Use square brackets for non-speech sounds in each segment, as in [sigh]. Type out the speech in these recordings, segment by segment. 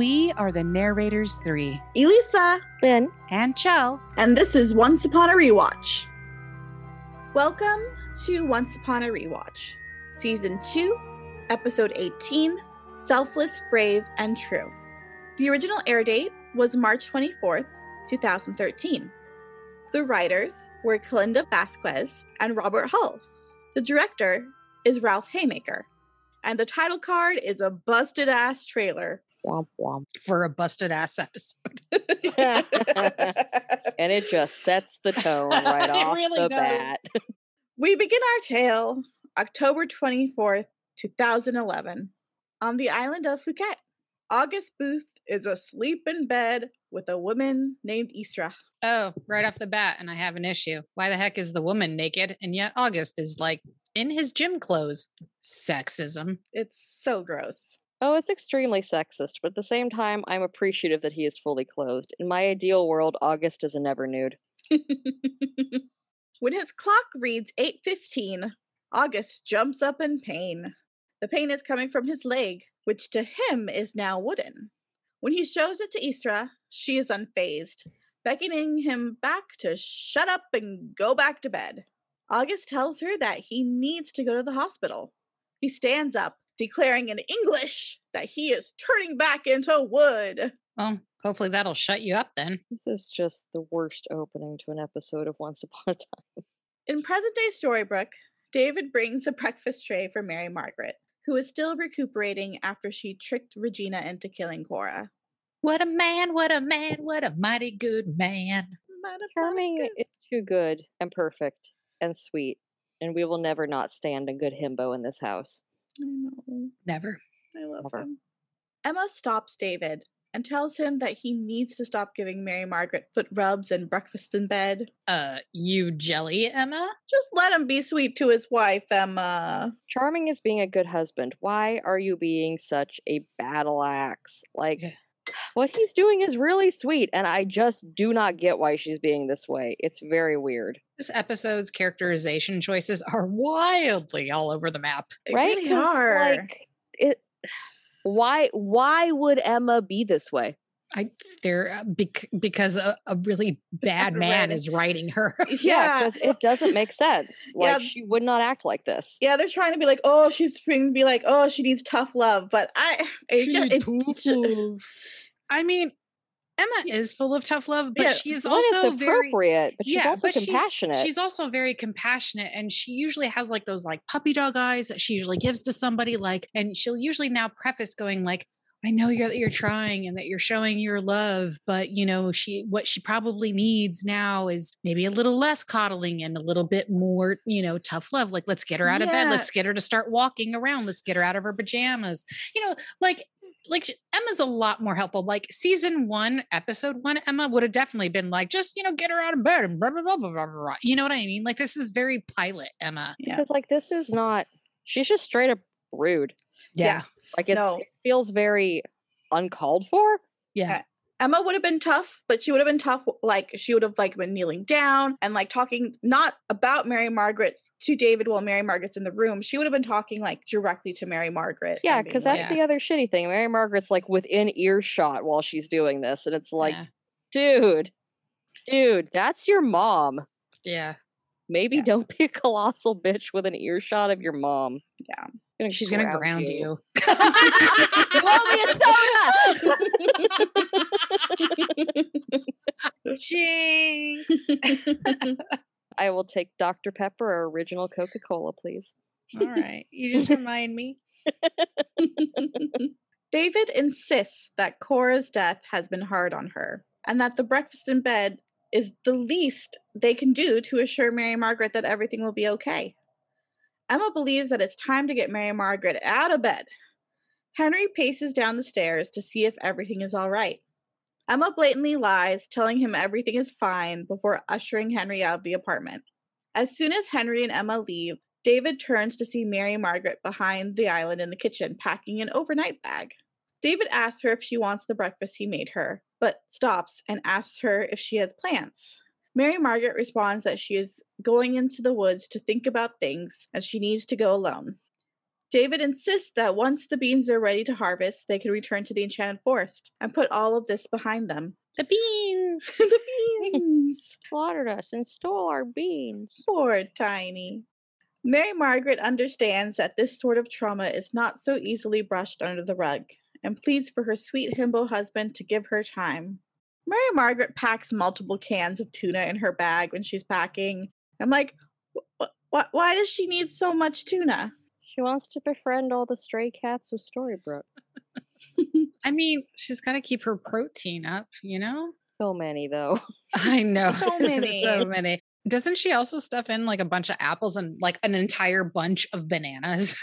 We are the narrators three, Elisa, Ben, and Chell. and this is Once Upon a Rewatch. Welcome to Once Upon a Rewatch, Season 2, Episode 18 Selfless, Brave, and True. The original air date was March 24th, 2013. The writers were Kalinda Vasquez and Robert Hull. The director is Ralph Hemecker. And the title card is a busted ass trailer. Womp womp. For a busted ass episode. [laughs] And it just sets the tone right [laughs] It off really the does. bat. We begin our tale October 24th, 2011, on the island of Phuket. August Booth is asleep in bed with a woman named Isra. Oh, right off the bat, and I have an issue. Why the heck is the woman naked? And yet August is like in his gym clothes. Sexism. It's so gross. Oh, it's extremely sexist, but at the same time, I'm appreciative that he is fully clothed. In my ideal world, August is a never nude. [laughs] when his clock reads 8:15, August jumps up in pain. The pain is coming from his leg, which to him is now wooden. When he shows it to Isra, she is unfazed, beckoning him back to shut up and go back to bed. August tells her that he needs to go to the hospital. He stands up, declaring in English that he is turning back into wood. Well, hopefully that'll shut you up then. This is just the worst opening to an episode of Once Upon a Time. In present day Storybrooke, David brings a breakfast tray for Mary Margaret, who is still recuperating after she tricked Regina into killing Cora. What a man, what a man, what a mighty good man. Charming is too good and perfect and sweet, and we will never not stand a good himbo in this house. I know. Never. I love Never. him. Emma stops David and tells him that he needs to stop giving Mary Margaret foot rubs and breakfast in bed. Uh, you jelly, Emma? Just let him be sweet to his wife, Emma. Charming is being a good husband. Why are you being such a battle axe? Like, Yeah. What he's doing is really sweet, and I just do not get why she's being this way. It's very weird. This episode's characterization choices are wildly all over the map. They right? really 'Cause, are. Like, it. Why? Why would Emma be this way? I they're uh, bec- because a, a really bad man is writing her. [laughs] yeah. because it doesn't make sense. [laughs] Yeah. Like, she would not act like this. Yeah, they're trying to be like, oh, she's trying to be like, oh, she needs tough love, but I, it just, it, ju- [laughs] I mean, Emma is full of tough love, but Yeah, she is When also it's very but she's yeah, also but she- compassionate. She's also very compassionate and she usually has like those like puppy dog eyes that she usually gives to somebody like and she'll usually now preface going like I know you're that you're trying and that you're showing your love, but you know, she what she probably needs now is maybe a little less coddling and a little bit more, you know, tough love. Like let's get her out of bed, let's get her to start walking around, let's get her out of her pajamas. You know, like like Emma's a lot more helpful. Like season one, episode one, Emma would have definitely been like, just you know, get her out of bed and blah blah blah blah blah. blah. You know what I mean? Like this is very pilot Emma. yeah. because like this is not. She's just straight up rude. Yeah. Like it's No. it feels very uncalled for. yeah. Emma would have been tough, but she would have been tough. Like she would have like been kneeling down and like talking not about Mary Margaret to David while Mary Margaret's in the room. She would have been talking like directly to Mary Margaret. Yeah, and being because that's like, Yeah. the other shitty thing. Mary Margaret's like within earshot while she's doing this, and it's like, yeah. dude, dude, that's your mom. yeah. Maybe Yeah. don't be a colossal bitch with an earshot of your mom. Yeah. Gonna She's gonna ground you. Roll [laughs] [laughs] me a soda! [laughs] Jinx. I will take Dr. Pepper or original Coca Cola, please. All right. You just remind me. David insists that Cora's death has been hard on her and that the breakfast in bed is the least they can do to assure Mary Margaret that everything will be okay. Emma believes that it's time to get Mary Margaret out of bed. Henry paces down the stairs to see if everything is all right. Emma blatantly lies, telling him everything is fine before ushering Henry out of the apartment. As soon as Henry and Emma leave, David turns to see Mary Margaret behind the island in the kitchen packing an overnight bag. David asks her if she wants the breakfast he made her, but stops and asks her if she has plans. Mary Margaret responds that she is going into the woods to think about things and she needs to go alone. David insists that once the beans are ready to harvest, they can return to the enchanted forest and put all of this behind them. The beans. [laughs] the beans! [laughs] Slaughtered us and stole our beans. Poor Tiny. Mary Margaret understands that this sort of trauma is not so easily brushed under the rug and pleads for her sweet himbo husband to give her time. Mary Margaret packs multiple cans of tuna in her bag when she's packing. I'm like, wh- wh- why does she need so much tuna? She wants to befriend all the stray cats of Storybrooke. [laughs] I mean, she's got to keep her protein up, you know? So many, though. [laughs] [laughs] I know. So many. so many. Doesn't she also stuff in like a bunch of apples and like an entire bunch of bananas?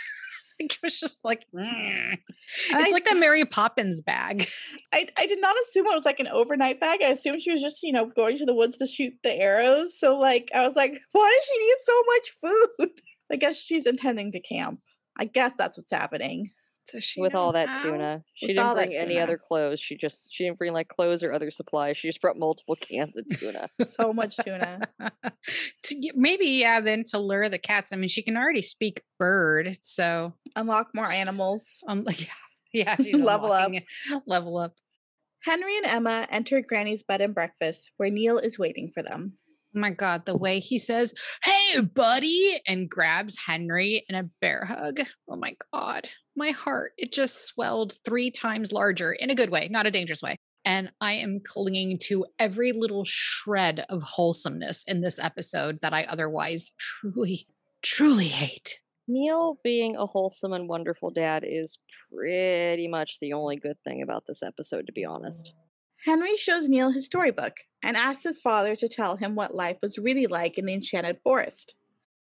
It was just like, mm. it's I- like that Mary Poppins bag. I, I did not assume it was like an overnight bag. I assumed she was just, you know, going to the woods to shoot the arrows. So like I was like, [laughs] why does she need so much food? [laughs] I guess she's intending to camp. I guess that's what's happening. Does she with all that how? tuna. She With didn't bring any other clothes. She just she didn't bring like clothes or other supplies. She just brought multiple cans of tuna. [laughs] So much tuna. [laughs] to get, maybe yeah then to lure the cats i mean she can already speak bird so Unlock more animals. um like [laughs] yeah, yeah she's Level up. level up Henry and Emma enter Granny's bed and breakfast, where Neil is waiting for them. oh my god the way he says hey buddy and grabs henry in a bear hug oh my god my heart it just swelled three times larger in a good way not a dangerous way and i am clinging to every little shred of wholesomeness in this episode that i otherwise truly truly hate Neil being a wholesome and wonderful dad is pretty much the only good thing about this episode, to be honest. Henry shows Neil his storybook and asks his father to tell him what life was really like in the Enchanted Forest.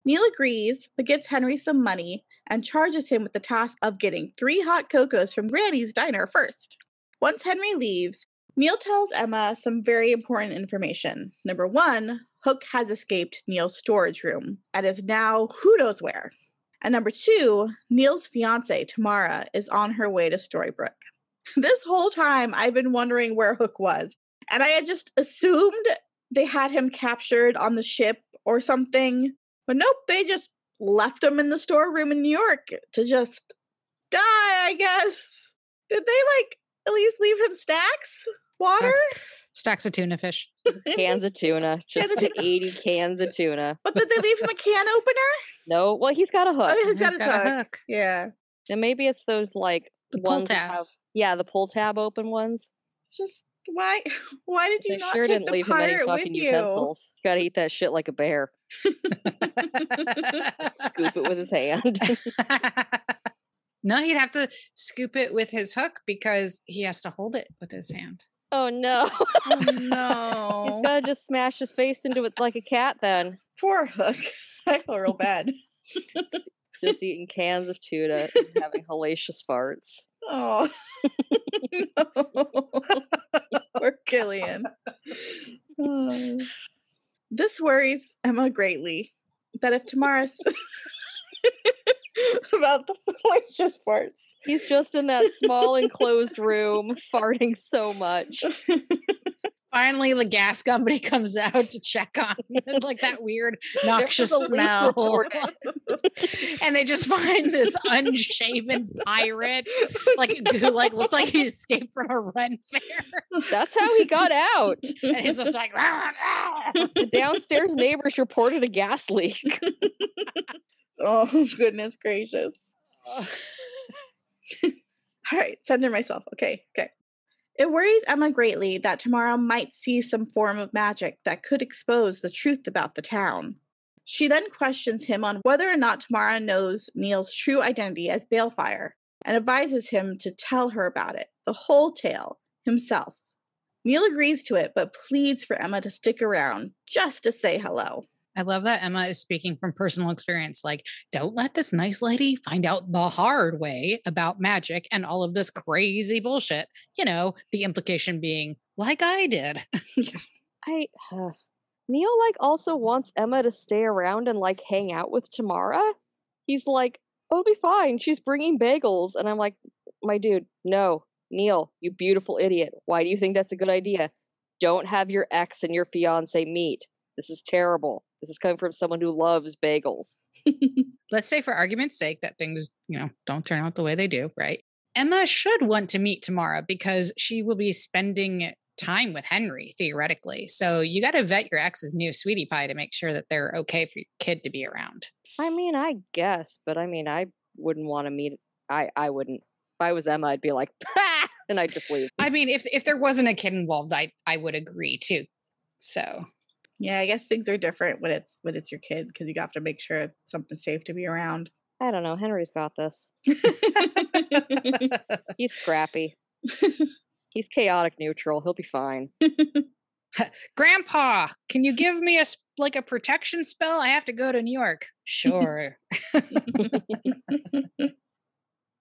Neil agrees, but gives Henry some money and charges him with the task of getting three hot cocos from Granny's diner first. Once Henry leaves, Neil tells Emma some very important information. Number one, Hook has escaped Neil's storage room and is now who knows where. And number two, Neil's fiance, Tamara, is on her way to Storybrooke. [laughs] This whole time, I've been wondering where Hook was. And I had just assumed they had him captured on the ship or something. But nope, they just left him in the storeroom in New York to just die, I guess. Did they like at least leave him stacks? Water? Stacks, stacks of tuna fish. [laughs] Cans of tuna, just of 80 cans of tuna. [laughs] But did they leave him a can opener? No, well, he's got a oh, hook. Oh, he's He's got his got a hook. hook. Yeah. And maybe it's those like The pull ones that have- tabs. yeah, the pull tab open ones. It's just why [laughs] why did you They not sure take didn't the leave him any fucking you? utensils. Gotta eat that shit like a bear. [laughs] Scoop it with his hand. [laughs] no, he'd have to scoop it with his hook because he has to hold it with his hand. oh no. Oh He's no. gotta just smash his face into it like a cat then. Poor Hook. I feel real bad. Just, eating cans of tuna and having hellacious farts. Oh. no. [laughs] Poor Killian. Oh. [laughs] This worries Emma greatly. That if Tamara's [laughs] about the fallacious parts. He's just in that small enclosed room farting so much. Finally, the gas company [laughs] comes out to check on [laughs] him, like that weird [laughs] noxious smell. and they just find this unshaven pirate, like who like looks like he escaped from a run fair. That's how he got out. And he's just like, "Rah, rah." The downstairs neighbors reported a gas leak. oh goodness gracious. All right, center myself. Okay, okay. It worries Emma greatly that Tamara might see some form of magic that could expose the truth about the town. She then questions him on whether or not Tamara knows Neil's true identity as Baelfire and advises him to tell her about it, the whole tale, himself. Neil agrees to it, but pleads for Emma to stick around just to say hello. I love that Emma is speaking from personal experience. Like, don't let this nice lady find out the hard way about magic and all of this crazy bullshit. You know, the implication being, like I did. I uh, Neil like also wants Emma to stay around and like hang out with Tamara. He's like, "Oh, "It'll be fine. She's bringing bagels," and I'm like, "My dude, no, Neil, you beautiful idiot. Why do you think that's a good idea? Don't have your ex and your fiance meet. This is terrible. This is coming from someone who loves bagels. [laughs] Let's say, for argument's sake, that things, you know, don't turn out the way they do, right? Emma should want to meet Tamara because she will be spending time with Henry, theoretically. So you got to vet your ex's new sweetie pie to make sure that they're okay for your kid to be around. I mean, I guess, but I mean, I wouldn't want to meet. I I wouldn't. If I was Emma, I'd be like, and I'd just leave. I mean, if if there wasn't a kid involved, I I would agree too. So yeah, I guess things are different when it's when it's your kid because you have to make sure it's something safe to be around. I don't know. Henry's got this. [laughs] He's scrappy. He's chaotic neutral. He'll be fine. [laughs] Grandpa, can you give me a s- like a protection spell? I have to go to New York. Sure. [laughs]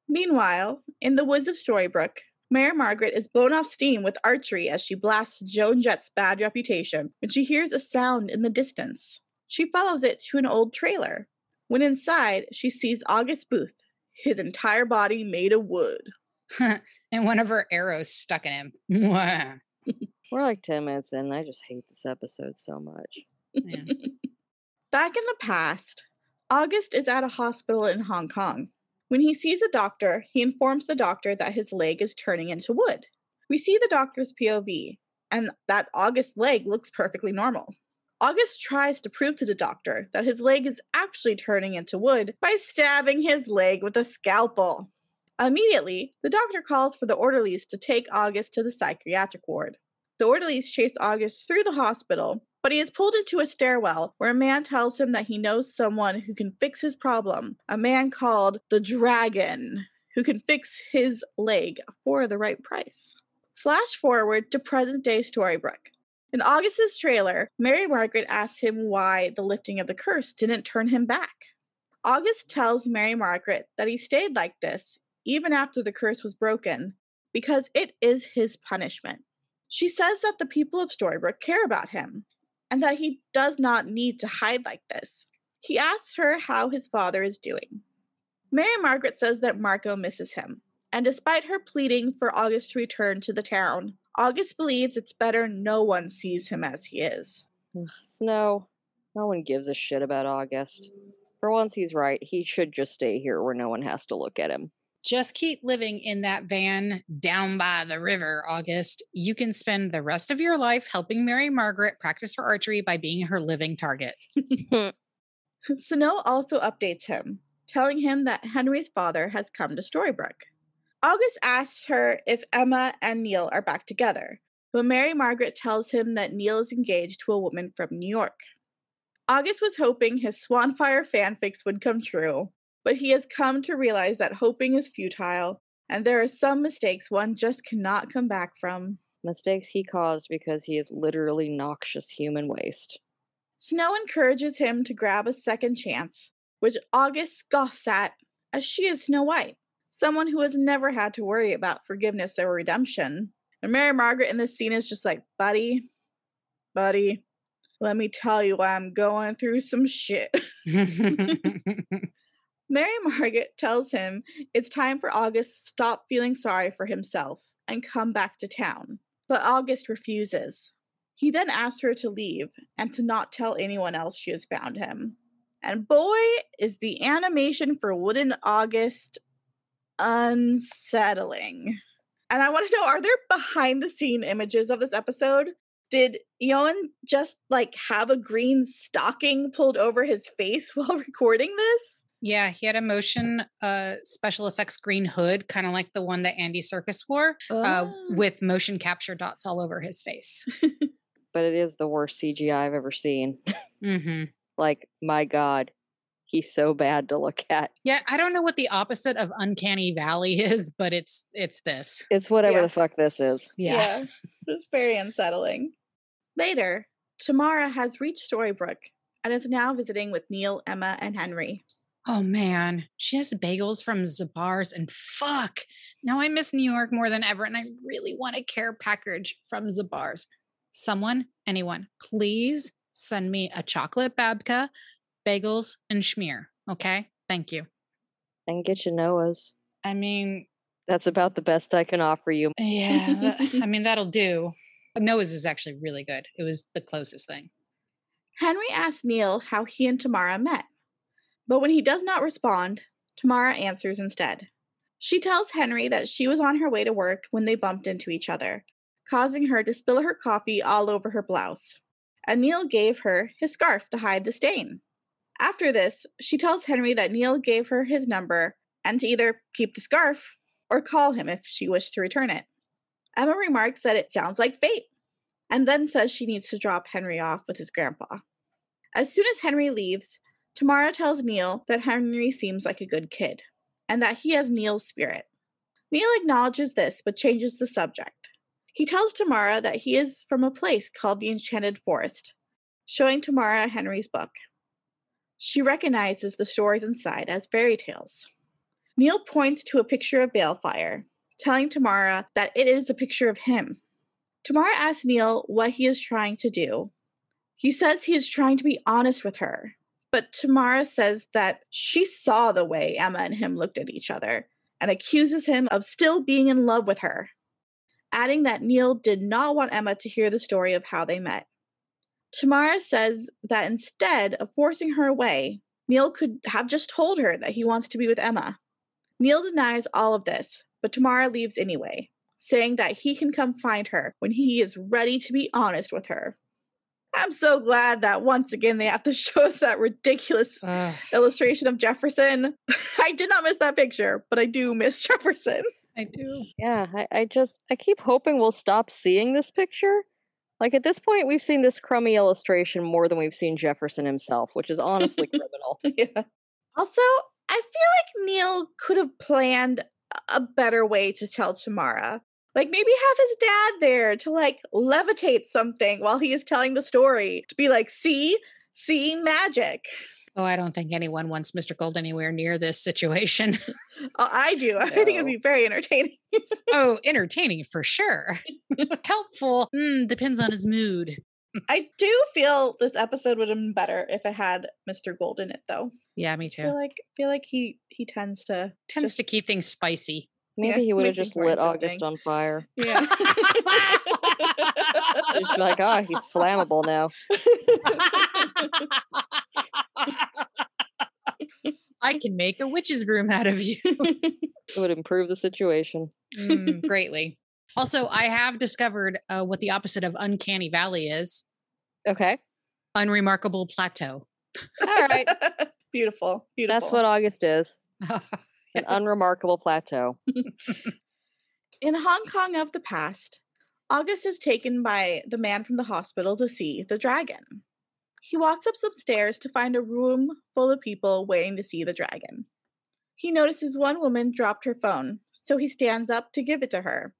Meanwhile, in the woods of Storybrooke, Mary Margaret is blown off steam with archery as she blasts Joan Jett's bad reputation when she hears a sound in the distance. She follows it to an old trailer. When inside, she sees August Booth, his entire body made of wood. [laughs] and one of her arrows stuck in him. Mwah. We're like 10 minutes in. I just hate this episode so much. Yeah. [laughs] Back in the past, August is at a hospital in Hong Kong. When he sees a doctor, he informs the doctor that his leg is turning into wood. We see the doctor's POV, and that August's leg looks perfectly normal. August tries to prove to the doctor that his leg is actually turning into wood by stabbing his leg with a scalpel. Immediately, the doctor calls for the orderlies to take August to the psychiatric ward. The orderlies chase August through the hospital, but he is pulled into a stairwell where a man tells him that he knows someone who can fix his problem. A man called the Dragon, who can fix his leg for the right price. Flash forward to present day Storybrooke. In August's trailer, Mary Margaret asks him why the lifting of the curse didn't turn him back. August tells Mary Margaret that he stayed like this even after the curse was broken because it is his punishment. She says that the people of Storybrooke care about him and that he does not need to hide like this. He asks her how his father is doing. Mary Margaret says that Marco misses him, and despite her pleading for August to return to the town, August believes it's better no one sees him as he is. Snow, no one gives a shit about August. For once, he's right. He should just stay here where no one has to look at him. Just keep living in that van down by the river, August. You can spend the rest of your life helping Mary Margaret practice her archery by being her living target. [laughs] Snow also updates him, telling him that Henry's father has come to Storybrooke. August asks her if Emma and Neil are back together, but Mary Margaret tells him that Neil is engaged to a woman from New York. August was hoping his Swanfire fanfics would come true, but he has come to realize that hoping is futile, and there are some mistakes one just cannot come back from. Mistakes he caused because he is literally noxious human waste. Snow encourages him to grab a second chance, which August scoffs at, as she is Snow White, someone who has never had to worry about forgiveness or redemption. And Mary Margaret in this scene is just like, buddy, buddy, let me tell you why I'm going through some shit. [laughs] [laughs] Mary [laughs] Margaret tells him it's time for August to stop feeling sorry for himself and come back to town. But August refuses. He then asks her to leave and to not tell anyone else she has found him. And boy, is the animation for Wooden August unsettling. And I want to know are there behind the scene images of this episode? Did Ewan just like have a green stocking pulled over his face [laughs] while recording this? Yeah, he had a motion uh, special effects green hood, kind of like the one that Andy Serkis wore, uh, Oh. with motion capture dots all over his face. [laughs] But it is the worst CGI I've ever seen. hmm [laughs] like, my god, he's so bad to look at. Yeah, I don't know what the opposite of uncanny valley [laughs] is, but it's it's this. It's whatever Yeah. the fuck this is. Yeah. it's very unsettling. Later, Tamara has reached Storybrooke and is now visiting with Neil, Emma, and Henry. Oh man, she has bagels from Zabar's and fuck. Now I miss New York more than ever and I really want a care package from Zabar's. Someone, anyone, please send me a chocolate babka, bagels, and schmear. Okay? Thank you. And get you Noah's. I mean, That's about the best I can offer you. yeah, I [laughs] mean, that'll do. Noah's is actually really good. It was the closest thing. Henry asked Neil how he and Tamara met. But when he does not respond, Tamara answers instead. She tells Henry that she was on her way to work when they bumped into each other, causing her to spill her coffee all over her blouse. And Neil gave her his scarf to hide the stain. After this, she tells Henry that Neil gave her his number and to either keep the scarf or call him if she wished to return it. Emma remarks that it sounds like fate, and then says she needs to drop Henry off with his grandpa. As soon as Henry leaves, Tamara tells Neil that Henry seems like a good kid, and that he has Neil's spirit. Neil acknowledges this but changes the subject. He tells Tamara that he is from a place called the Enchanted Forest, showing Tamara Henry's book. She recognizes the stories inside as fairy tales. Neil points to a picture of Baelfire, telling Tamara that it is a picture of him. Tamara asks Neil what he is trying to do. He says he is trying to be honest with her, but Tamara says that she saw the way Emma and him looked at each other and accuses him of still being in love with her, adding that Neil did not want Emma to hear the story of how they met. Tamara says that instead of forcing her away, Neil could have just told her that he wants to be with Emma. Neil denies all of this, but Tamara leaves anyway, saying that he can come find her when he is ready to be honest with her. I'm so glad that once again they have to [laughs] show us that ridiculous Ugh, illustration of Jefferson. [laughs] I did not miss that picture, but I do miss [laughs] Jefferson. I do. Yeah, I, I just I keep hoping we'll stop seeing this picture. Like at this point, we've seen this crummy illustration more than we've seen Jefferson himself, which is honestly criminal. yeah. Also, I feel like Neil could have planned a- a better way to tell Tamara. Like maybe have his dad there to like levitate something while he is telling the story to be like, see, see magic. Oh, I don't think anyone wants Mr. Gold anywhere near this situation. [laughs] Oh, I do. [laughs] I think it'd be very entertaining. [laughs] oh, entertaining for sure. Helpful mm, depends on his mood. I do feel this episode would have been better if it had Mr. Gold in it, though. Yeah, me I too. feel like feel like he he tends to Tends to keep things spicy. Maybe Yeah, he would have just lit August on fire. yeah. [laughs] Just like, ah, he's flammable now. [laughs] I can make a witch's broom out of you. [laughs] It would improve the situation. Mm, greatly. Also, I have discovered uh, what the opposite of uncanny valley is Okay. unremarkable plateau. All right. beautiful. Beautiful. That's what August is. An unremarkable plateau. In Hong Kong of the past, August is taken by the man from the hospital to see the dragon. He walks up some stairs to find a room full of people waiting to see the dragon. He notices one woman dropped her phone, so he stands up to give it to her.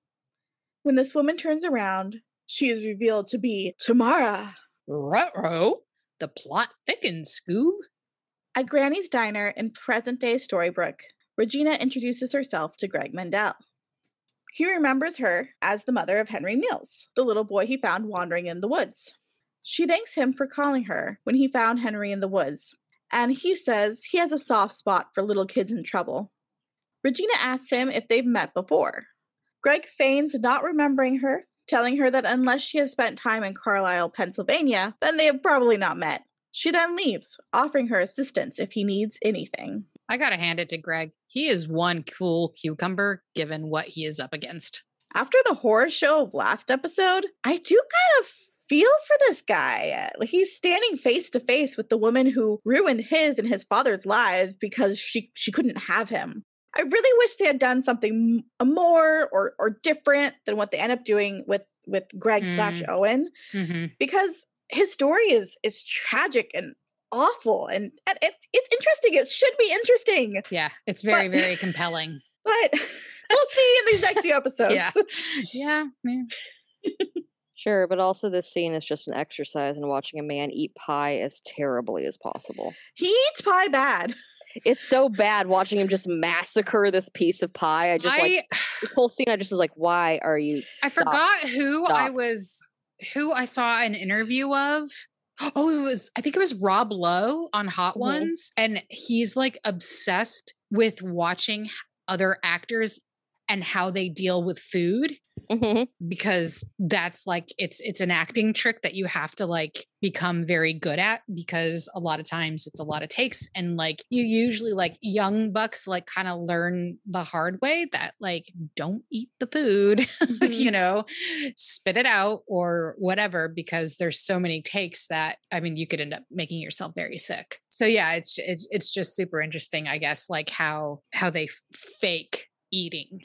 When this woman turns around, she is revealed to be Tamara. Ruh-roh. The plot thickens, Scoob. At Granny's Diner in present day Storybrooke, Regina introduces herself to Greg Mendel. He remembers her as the mother of Henry Mills, the little boy he found wandering in the woods. She thanks him for calling her when he found Henry in the woods, and he says he has a soft spot for little kids in trouble. Regina asks him if they've met before. Greg feigns not remembering her, telling her that unless she has spent time in Carlisle, Pennsylvania, then they have probably not met. She then leaves, offering her assistance if he needs anything. I gotta hand it to Greg. He is one cool cucumber given what he is up against. After the horror show of last episode, I do kind of feel for this guy. Like, He's standing face to face with the woman who ruined his and his father's lives because she she couldn't have him. I really wish they had done something more or or different than what they end up doing with with Greg slash Owen hmm because his story is is tragic and awful and, and it's it's interesting. It should be interesting, Yeah, it's very, But- very compelling. [laughs] but we'll see in these next few [laughs] episodes. Yeah. Yeah. yeah. Sure, but also this scene is just an exercise in watching a man eat pie as terribly as possible. He eats pie bad. It's so bad watching him just massacre this piece of pie. I just like this whole scene. I just was like, why are you? I stop. forgot who I was who I saw an interview of. Oh, it was I think it was Rob Lowe on Hot Mhm. Ones and he's like obsessed with watching other actors and how they deal with food Mhm. because that's like it's it's an acting trick that you have to like become very good at because a lot of times it's a lot of takes and like you usually like young bucks like kind of learn the hard way that like don't eat the food [laughs] you Mhm. know spit it out or whatever because there's so many takes that i mean you could end up making yourself very sick so yeah it's it's it's just super interesting i guess like how how they fake eating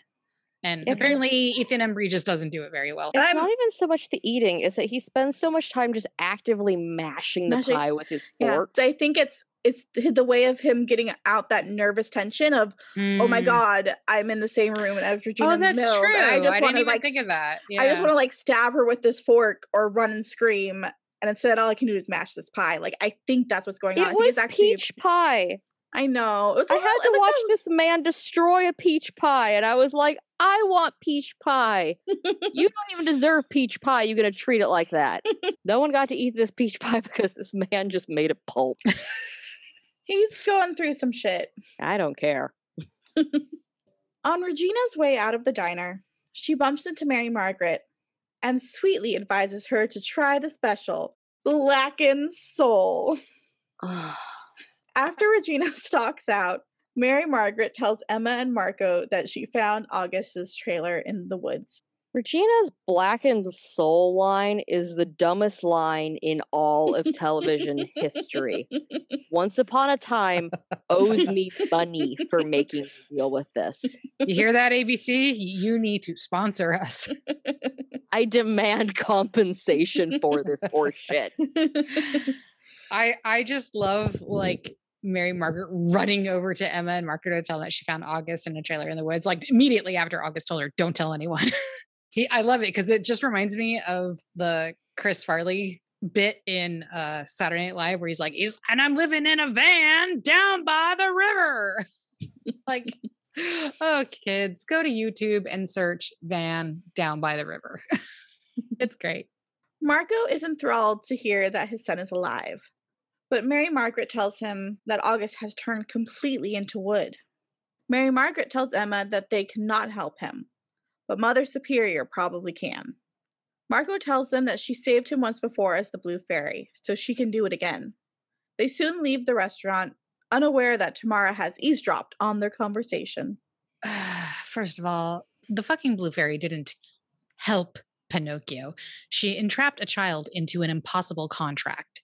and It was- apparently Ethan Embry just doesn't do it very well. It's I'm- not even so much the eating, is that he spends so much time just actively mashing the Mashing- pie with his Yeah, fork. so I think it's it's the way of him getting out that nervous tension of oh my Mm. god I'm in the same room as Regina Oh, that's Mills, true. and I I, just didn't want to even like think of that. Yeah. I just want to like stab her with this fork or run and scream and instead all I can do is mash this pie like I think that's what's going on I It think was it's actually peach pie. I know it was a I little- had oh, to watch this man destroy a peach pie, and I was like, I want peach pie. [laughs] you don't even deserve peach pie. You're gonna treat it like that. [laughs] no one got to eat this peach [laughs] pie because this man just made it pulp. he's going through some shit I don't care. On Regina's way out of the diner, she bumps into Mary Margaret and sweetly advises her to try the special blackened soul. After Regina [laughs] stalks out, Mary Margaret tells Emma and Marco that she found August's trailer in the woods. Regina's blackened soul line is the dumbest line in all of television history. Once upon a time, owes me money for making me deal with this. you hear that, ABC? You need to sponsor us. [laughs] I demand compensation for this horseshit. [laughs] I I just love like Mary Margaret running over to Emma and Margaret to tell that she found August in a trailer in the woods, like immediately after August told her, "Don't tell anyone." [laughs] he, I love it because it just reminds me of the Chris Farley bit in uh Saturday Night Live where he's like, "He's and I'm living in a van down by the river." [laughs] like, oh, kids, go to YouTube and search "van down by the river." [laughs] it's great. Marco is enthralled to hear that his son is alive, but Mary Margaret tells him that August has turned completely into wood. Mary Margaret tells Emma that they cannot help him, but Mother Superior probably can. Marco tells them that she saved him once before as the Blue Fairy, so she can do it again. They soon leave the restaurant, unaware that Tamara has eavesdropped on their conversation. [sighs] First of all, the fucking blue fairy didn't help Pinocchio. She entrapped a child into an impossible contract.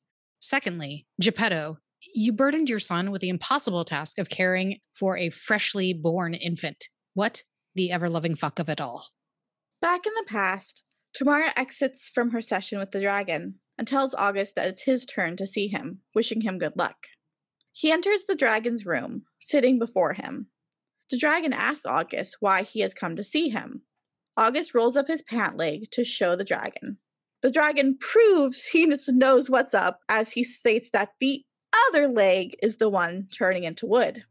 Secondly, Geppetto, you burdened your son with the impossible task of caring for a freshly born infant. What the ever loving fuck of it all? Back in the past, Tamara exits from her session with the dragon and tells August that it's his turn to see him, wishing him good luck. He enters the dragon's room, sitting before him. The dragon asks August why he has come to see him. August rolls up his pant leg to show the dragon. The dragon proves he knows what's up as he states that the other leg is the one turning into wood.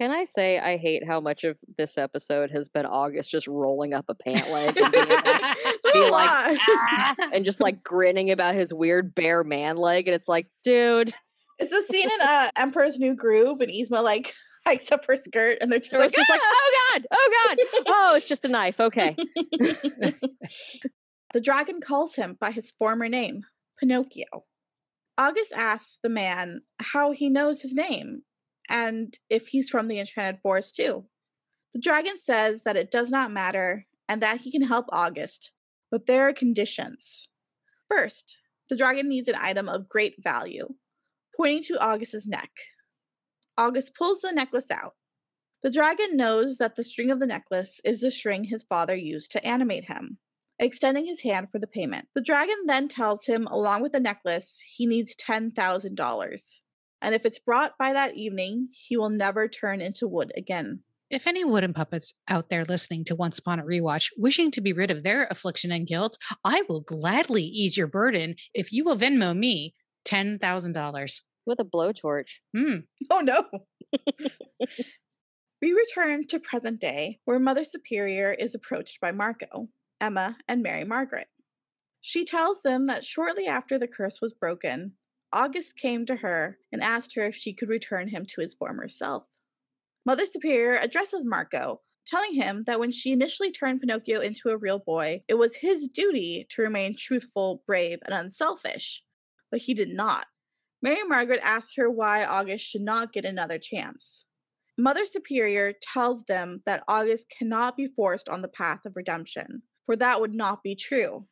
Can I say I hate how much of this episode has been August just rolling up a pant leg and, being like, [laughs] be like, "Ah," and just like grinning about his weird bare man leg, and it's like, dude, It's the scene in uh, Emperor's New Groove, and Yzma like [laughs] hikes up her skirt, and they're just like, just like, "Ah!" oh god, oh god, oh, it's just a knife. Okay, [laughs] the dragon calls him by his former name, Pinocchio. August asks the man how he knows his name and if he's from the Enchanted Forest too. The dragon says that it does not matter and that he can help August, but there are conditions. First, the dragon needs an item of great value, pointing to August's neck. August pulls the necklace out. The dragon knows that the string of the necklace is the string his father used to animate him, extending his hand for the payment. The dragon then tells him, along with the necklace, he needs $10,000. And if it's brought by that evening, he will never turn into wood again. If any wooden puppets out there listening to Once Upon a Rewatch wishing to be rid of their affliction and guilt, I will gladly ease your burden if you will Venmo me $10,000. with a blowtorch. Hmm. [laughs] Oh no! [laughs] we return to present day, where Mother Superior is approached by Marco, Emma, and Mary Margaret. She tells them that shortly after the curse was broken, August came to her and asked her if she could return him to his former self. Mother Superior addresses Marco, telling him that when she initially turned Pinocchio into a real boy, it was his duty to remain truthful, brave, and unselfish. But he did not. Mary Margaret asks her why August should not get another chance. Mother Superior tells them that August cannot be forced on the path of redemption, for that would not be true.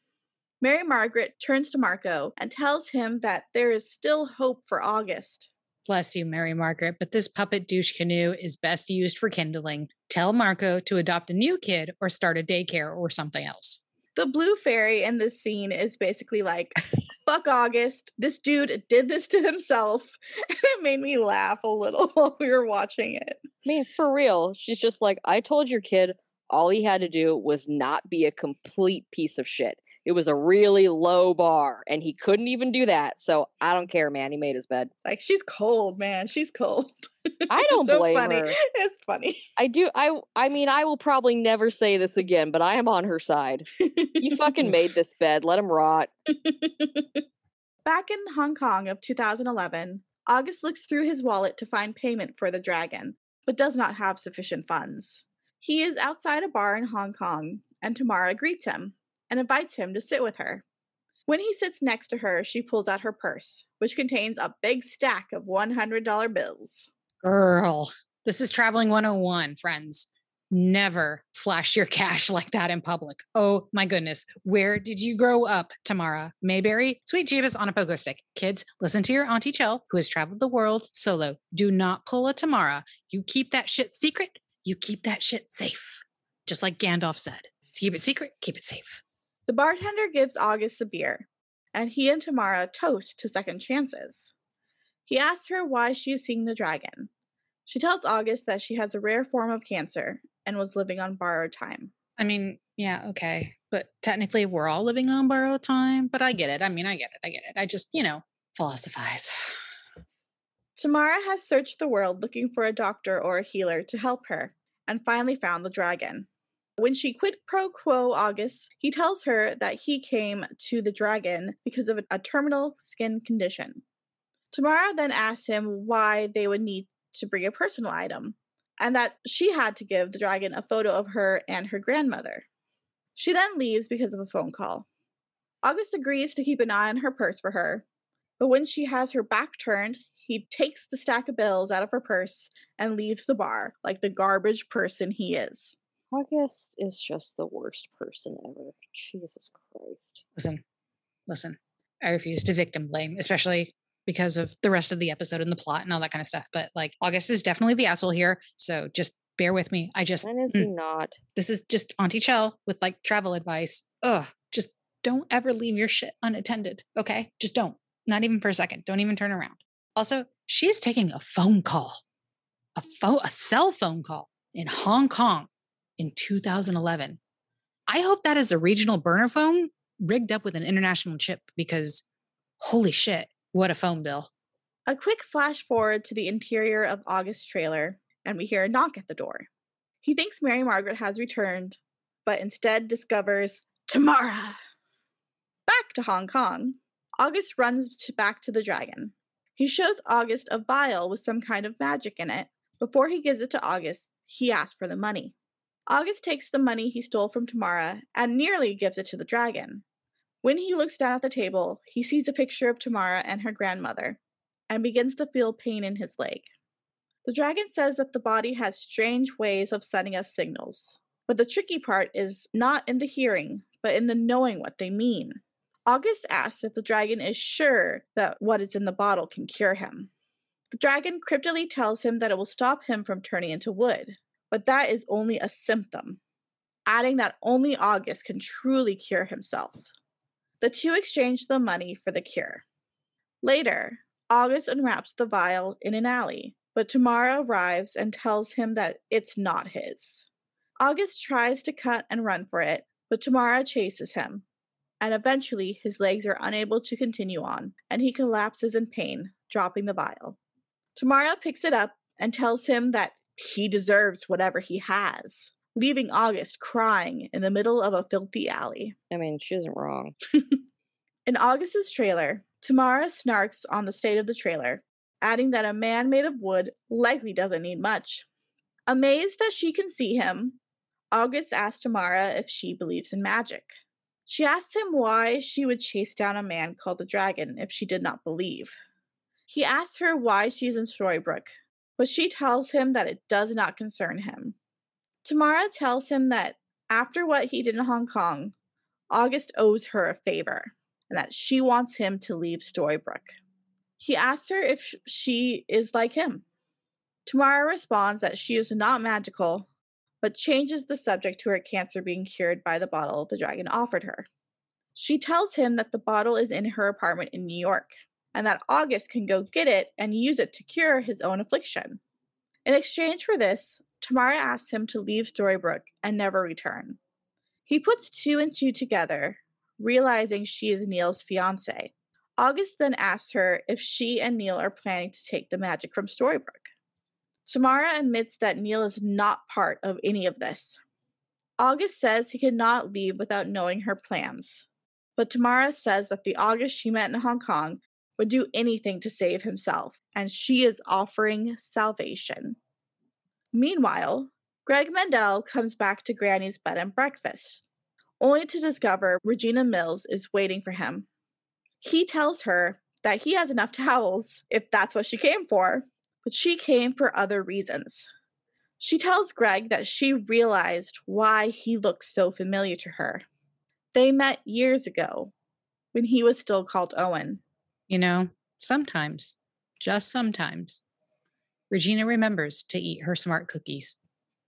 Mary Margaret turns to Marco and tells him that there is still hope for August. Bless you, Mary Margaret, but this puppet douche canoe is best used for kindling. Tell Marco to adopt a new kid or start a daycare or something else. The blue fairy in this scene is basically like, [laughs] fuck August. This dude did this to himself. [laughs] And it made me laugh a little [laughs] while we were watching it. I mean, for real, she's just like, I told your kid all he had to do was not be a complete piece of shit. It was a really low bar, and he couldn't even do that. So I don't care, man. He made his bed. Like she's cold, man. She's cold. I [laughs] don't so blame funny. her. It's funny. I do. I. I mean, I will probably never say this again, but I am on her side. You fucking [laughs] made this bed. Let him rot. [laughs] Back in Hong Kong of 2011, August looks through his wallet to find payment for the dragon, but does not have sufficient funds. He is outside a bar in Hong Kong, and Tamara greets him and invites him to sit with her. When he sits next to her, she pulls out her purse, which contains a big stack of $100 bills. Girl, this is traveling 101, friends. Never flash your cash [laughs] like that in public. Oh my goodness. Where did you grow up, Tamara? Mayberry? Sweet Jeebus on a pogo stick. Kids, listen to your Auntie Chell, who has traveled the world solo. Do not pull a Tamara. You keep that shit secret. You keep that shit safe. Just like Gandalf said. Keep it secret, keep it safe. The bartender gives August a beer, and he and Tamara toast to second chances. He asks her why she is seeing the dragon. She tells August that she has a rare form of cancer and was living on borrowed time. I mean, yeah, okay. But technically, we're all living on borrowed time. But I get it. I mean, I get it. I get it. I just, you know, philosophize. Tamara has searched the world looking for a doctor or a healer to help her and finally found the dragon. When she quid pro quo August, he tells her that he came to the dragon because of a terminal skin condition. Tamara then asks him why they would need to bring a personal item, and that she had to give the dragon a photo of her and her grandmother. She then leaves because of a phone call. August agrees to keep an eye on her purse for her, but when she has her back turned, he takes the stack of bills out of her purse and leaves the bar like the garbage person he is. August is just the worst person ever. Jesus Christ. Listen, listen. I refuse to victim blame, especially because of the rest of the episode and the plot and all that kind of stuff. But like, August is definitely the asshole here. So just bear with me. I just, When is mm, he not? this is just Auntie Chell with like travel advice. Ugh, just don't ever leave your shit unattended. Okay. Just don't. Not even for a second. Don't even turn around. Also, she is taking a phone call, a phone, a cell phone call in Hong Kong in 2011. I hope that is a regional burner phone rigged up with an international chip because holy shit, what a phone bill. A quick flash forward to the interior of August's trailer, and we hear a knock at the door. He thinks Mary Margaret has returned, but instead discovers Tamara. Back to Hong Kong, August runs back to the dragon. He shows August a vial with some kind of magic in it. Before he gives it to August, he asks for the money. August takes the money he stole from Tamara and nearly gives it to the dragon. When he looks down at the table, he sees a picture of Tamara and her grandmother and begins to feel pain in his leg. The dragon says that the body has strange ways of sending us signals, but the tricky part is not in the hearing, but in the knowing what they mean. August asks if the dragon is sure that what is in the bottle can cure him. The dragon cryptically tells him that it will stop him from turning into wood, but that is only a symptom, adding that only August can truly cure himself. The two exchange the money for the cure. Later, August unwraps the vial in an alley, but Tamara arrives and tells him that it's not his. August tries to cut and run for it, but Tamara chases him, and eventually his legs are unable to continue on, and he collapses in pain, dropping the vial. Tamara picks it up and tells him that he deserves whatever he has, leaving August crying in the middle of a filthy alley. I mean, she isn't wrong. [laughs] In August's trailer, Tamara snarks on the state of the trailer, adding that a man made of wood likely doesn't need much. Amazed that she can see him, August asks Tamara if she believes in magic. She asks him why she would chase down a man called the dragon if she did not believe. He asks her why she's in Storybrooke, but she tells him that it does not concern him. Tamara tells him that after what he did in Hong Kong, August owes her a favor and that she wants him to leave Storybrooke. He asks her if she is like him. Tamara responds that she is not magical, but changes the subject to her cancer being cured by the bottle the dragon offered her. She tells him that the bottle is in her apartment in New York and that August can go get it and use it to cure his own affliction. In exchange for this, Tamara asks him to leave Storybrooke and never return. He puts two and two together, realizing she is Neil's fiance. August then asks her if she and Neil are planning to take the magic from Storybrooke. Tamara admits that Neil is not part of any of this. August says he cannot leave without knowing her plans, but Tamara says that the August she met in Hong Kong would do anything to save himself, and she is offering salvation. Meanwhile, Greg Mendel comes back to Granny's bed and breakfast, only to discover Regina Mills is waiting for him. He tells her that he has enough towels if that's what she came for, but she came for other reasons. She tells Greg that she realized why he looked so familiar to her. They met years ago when he was still called Owen. You know, sometimes, just sometimes, Regina remembers to eat her smart cookies.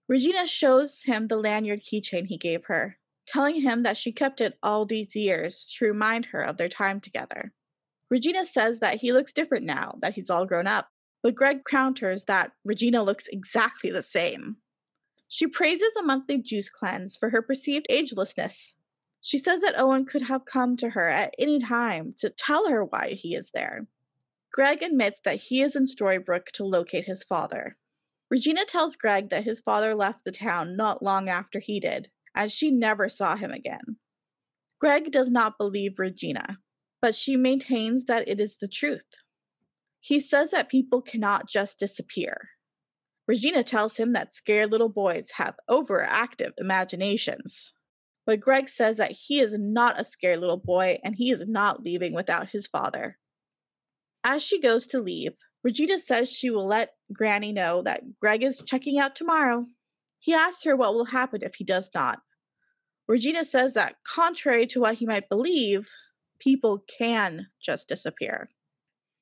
Regina shows him the lanyard keychain he gave her, telling him that she kept it all these years to remind her of their time together. Regina says that he looks different now that he's all grown up, but Greg counters that Regina looks exactly the same. She praises a monthly juice cleanse for her perceived agelessness. She says that Owen could have come to her at any time to tell her why he is there. Greg admits that he is in Storybrooke to locate his father. Regina tells Greg that his father left the town not long after he did, and she never saw him again. Greg does not believe Regina, but she maintains that it is the truth. He says that people cannot just disappear. Regina tells him that scared little boys have overactive imaginations. But Greg says that he is not a scared little boy and he is not leaving without his father. As she goes to leave, Regina says she will let Granny know that Greg is checking out tomorrow. He asks her what will happen if he does not. Regina says that, contrary to what he might believe, people can just disappear.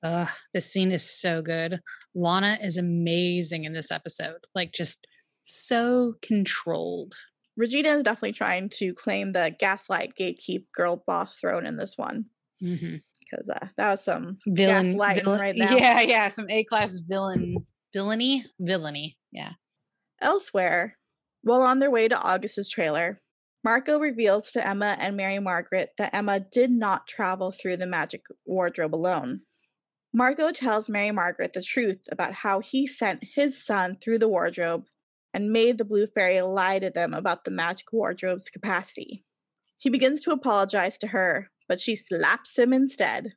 Ugh, this scene is so good. Lana is amazing in this episode. Like, just so controlled. Regina is definitely trying to claim the gaslight gatekeep girl boss throne in this one. Mm-hmm. Because uh, that was some Villain, gaslighting villain- right there. Yeah, yeah, some A class villain, villainy, villainy. Yeah. Elsewhere, while on their way to August's trailer, Marco reveals to Emma and Mary Margaret that Emma did not travel through the magic wardrobe alone. Marco tells Mary Margaret the truth about how he sent his son through the wardrobe and made the Blue Fairy lie to them about the magic wardrobe's capacity. He begins to apologize to her, but she slaps him instead.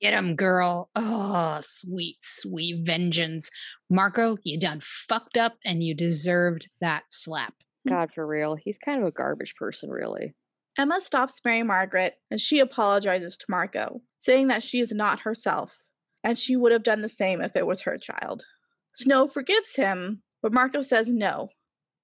Get him, girl. Oh, sweet, sweet vengeance. Marco, you done fucked up and you deserved that slap. Mm. God, for real. He's kind of a garbage person, really. Emma stops Mary Margaret and she apologizes to Marco, saying that she is not herself and she would have done the same if it was her child. Snow forgives him, but Marco says no.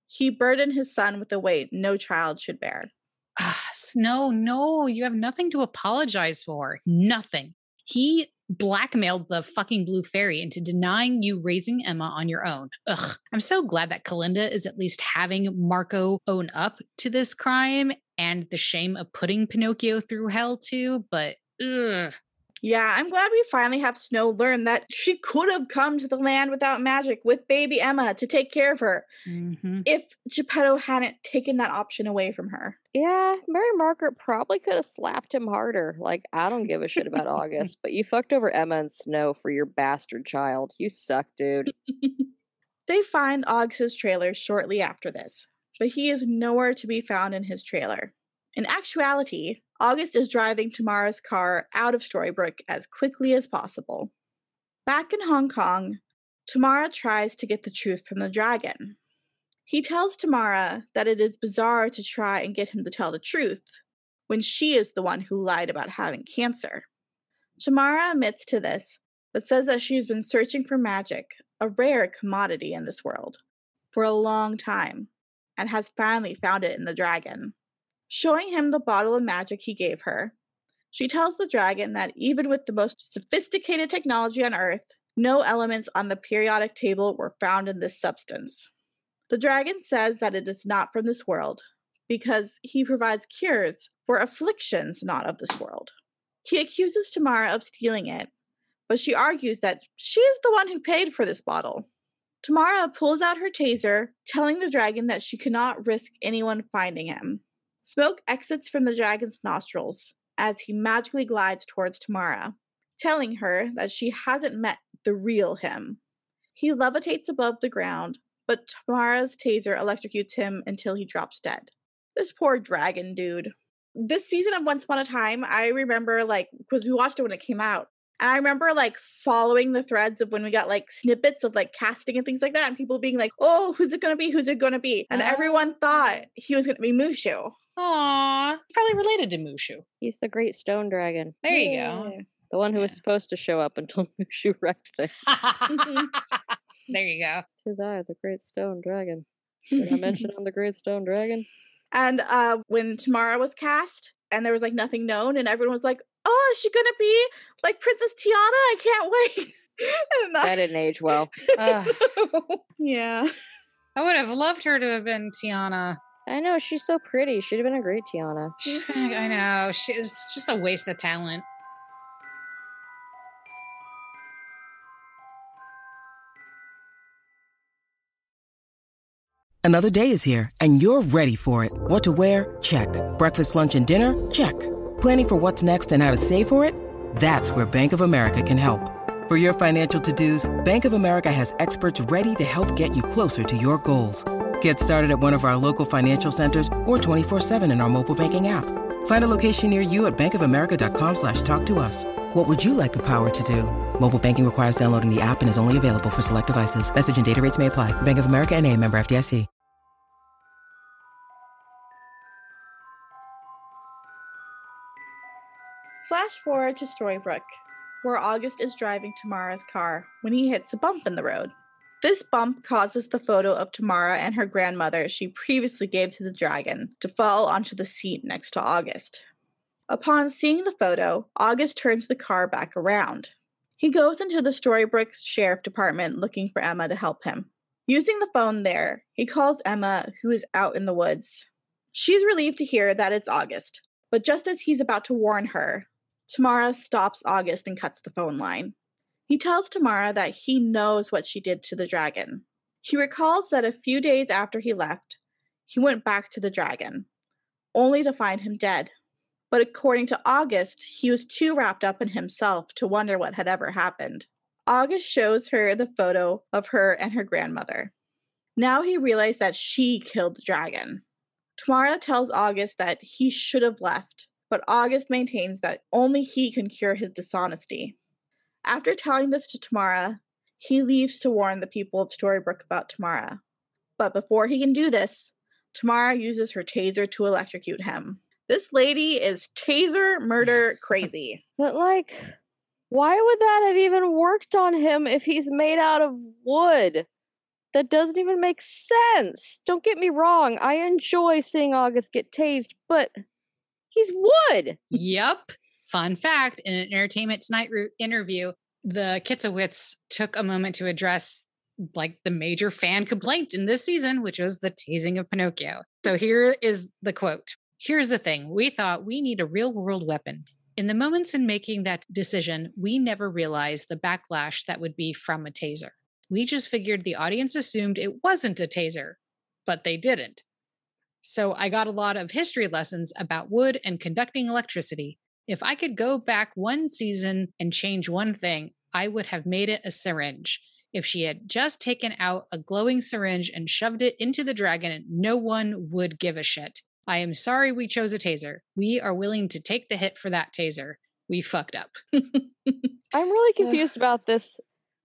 He burdened his son with a weight no child should bear. [sighs] Snow, no, you have nothing to apologize for. Nothing. He blackmailed the fucking blue fairy into denying you raising Emma on your own. Ugh. I'm so glad that Kalinda is at least having Marco own up to this crime and the shame of putting Pinocchio through hell too, but ugh. Yeah, I'm glad we finally have Snow learn that she could have come to the land without magic with baby Emma to take care of her Mhm. if Geppetto hadn't taken that option away from her. Yeah, Mary Margaret probably could have slapped him harder. Like, I don't give a shit about [laughs] August, but you fucked over Emma and Snow for your bastard child. You suck, dude. [laughs] They find August's trailer shortly after this, but he is nowhere to be found in his trailer. In actuality, August is driving Tamara's car out of Storybrooke as quickly as possible. Back in Hong Kong, Tamara tries to get the truth from the dragon. He tells Tamara that it is bizarre to try and get him to tell the truth when she is the one who lied about having cancer. Tamara admits to this, but says that she has been searching for magic, a rare commodity in this world, for a long time, and has finally found it in the dragon. Showing him the bottle of magic he gave her, she tells the dragon that even with the most sophisticated technology on Earth, no elements on the periodic table were found in this substance. The dragon says that it is not from this world because he provides cures for afflictions not of this world. He accuses Tamara of stealing it, but she argues that she is the one who paid for this bottle. Tamara pulls out her taser, telling the dragon that she cannot risk anyone finding him. Smoke exits from the dragon's nostrils as he magically glides towards Tamara, telling her that she hasn't met the real him. He levitates above the ground, but Tamara's taser electrocutes him until he drops dead. This poor dragon dude. This season of Once Upon a Time, I remember like because we watched it when it came out. And I remember like following the threads of when we got like snippets of like casting and things like that, and people being like, "Oh, who's it gonna be? Who's it gonna be?" And uh-huh. everyone thought he was gonna be Mushu. Aw, probably related to Mushu. He's the great stone dragon. There you go. The one who was supposed to show up until [laughs] Mushu wrecked things. [laughs] there you go. [laughs] Tis I, the great stone dragon. Did I mention I'm the great stone dragon? And uh, when Tamara was cast and there was like nothing known, and everyone was like, "Oh, is she gonna be like Princess Tiana? I can't wait." and That didn't age well. Yeah. I would have loved her to have been Tiana. I know, she's so pretty. She'd have been a great Tiana. I know. She's just a waste of talent. Another day is here, and you're ready for it. What to wear? Check. Breakfast, lunch, and dinner? Check. Planning for what's next and how to save for it? That's where Bank of America can help. For your financial to-dos, Bank of America has experts ready to help get you closer to your goals. Get started at one of our local financial centers or 24-7 in our mobile banking app. Find a location near you at bankofamerica.com slash talk to us. What would you like the power to do? Mobile banking requires downloading the app and is only available for select devices. Message and data rates may apply. Bank of America and a member FDIC. Flash forward to Storybrooke, where August is driving Tamara's car when he hits a bump in the road. This bump causes the photo of Tamara and her grandmother she previously gave to the dragon to fall onto the seat next to August. Upon seeing the photo, August turns the car back around. He goes into the Storybrooke Sheriff Department looking for Emma to help him. Using the phone there, he calls Emma, who is out in the woods. She's relieved to hear that it's August, but just as he's about to warn her, Tamara stops August and cuts the phone line. He tells Tamara that he knows what she did to the dragon. He recalls that a few days after he left, he went back to the dragon, only to find him dead. But according to August, he was too wrapped up in himself to wonder what had ever happened. August shows her the photo of her and her grandmother. Now he realized that she killed the dragon. Tamara tells August that he should have left, but August maintains that only he can cure his dishonesty. After telling this to Tamara, he leaves to warn the people of Storybrooke about Tamara. But before he can do this, Tamara uses her taser to electrocute him. This lady is taser murder [laughs] crazy. But like, why would that have even worked on him if he's made out of wood? That doesn't even make sense. Don't get me wrong, I enjoy seeing August get tased, but he's wood. Yep. Fun fact in an Entertainment Tonight interview, the Kitsowitz took a moment to address like the major fan complaint in this season, which was the tasing of Pinocchio. So here is the quote Here's the thing we thought we need a real world weapon. In the moments in making that decision, we never realized the backlash that would be from a taser. We just figured the audience assumed it wasn't a taser, but they didn't. So I got a lot of history lessons about wood and conducting electricity. If I could go back one season and change one thing, I would have made it a syringe. If she had just taken out a glowing syringe and shoved it into the dragon, no one would give a shit. I am sorry we chose a taser. We are willing to take the hit for that taser. We fucked up. [laughs] I'm really confused about this.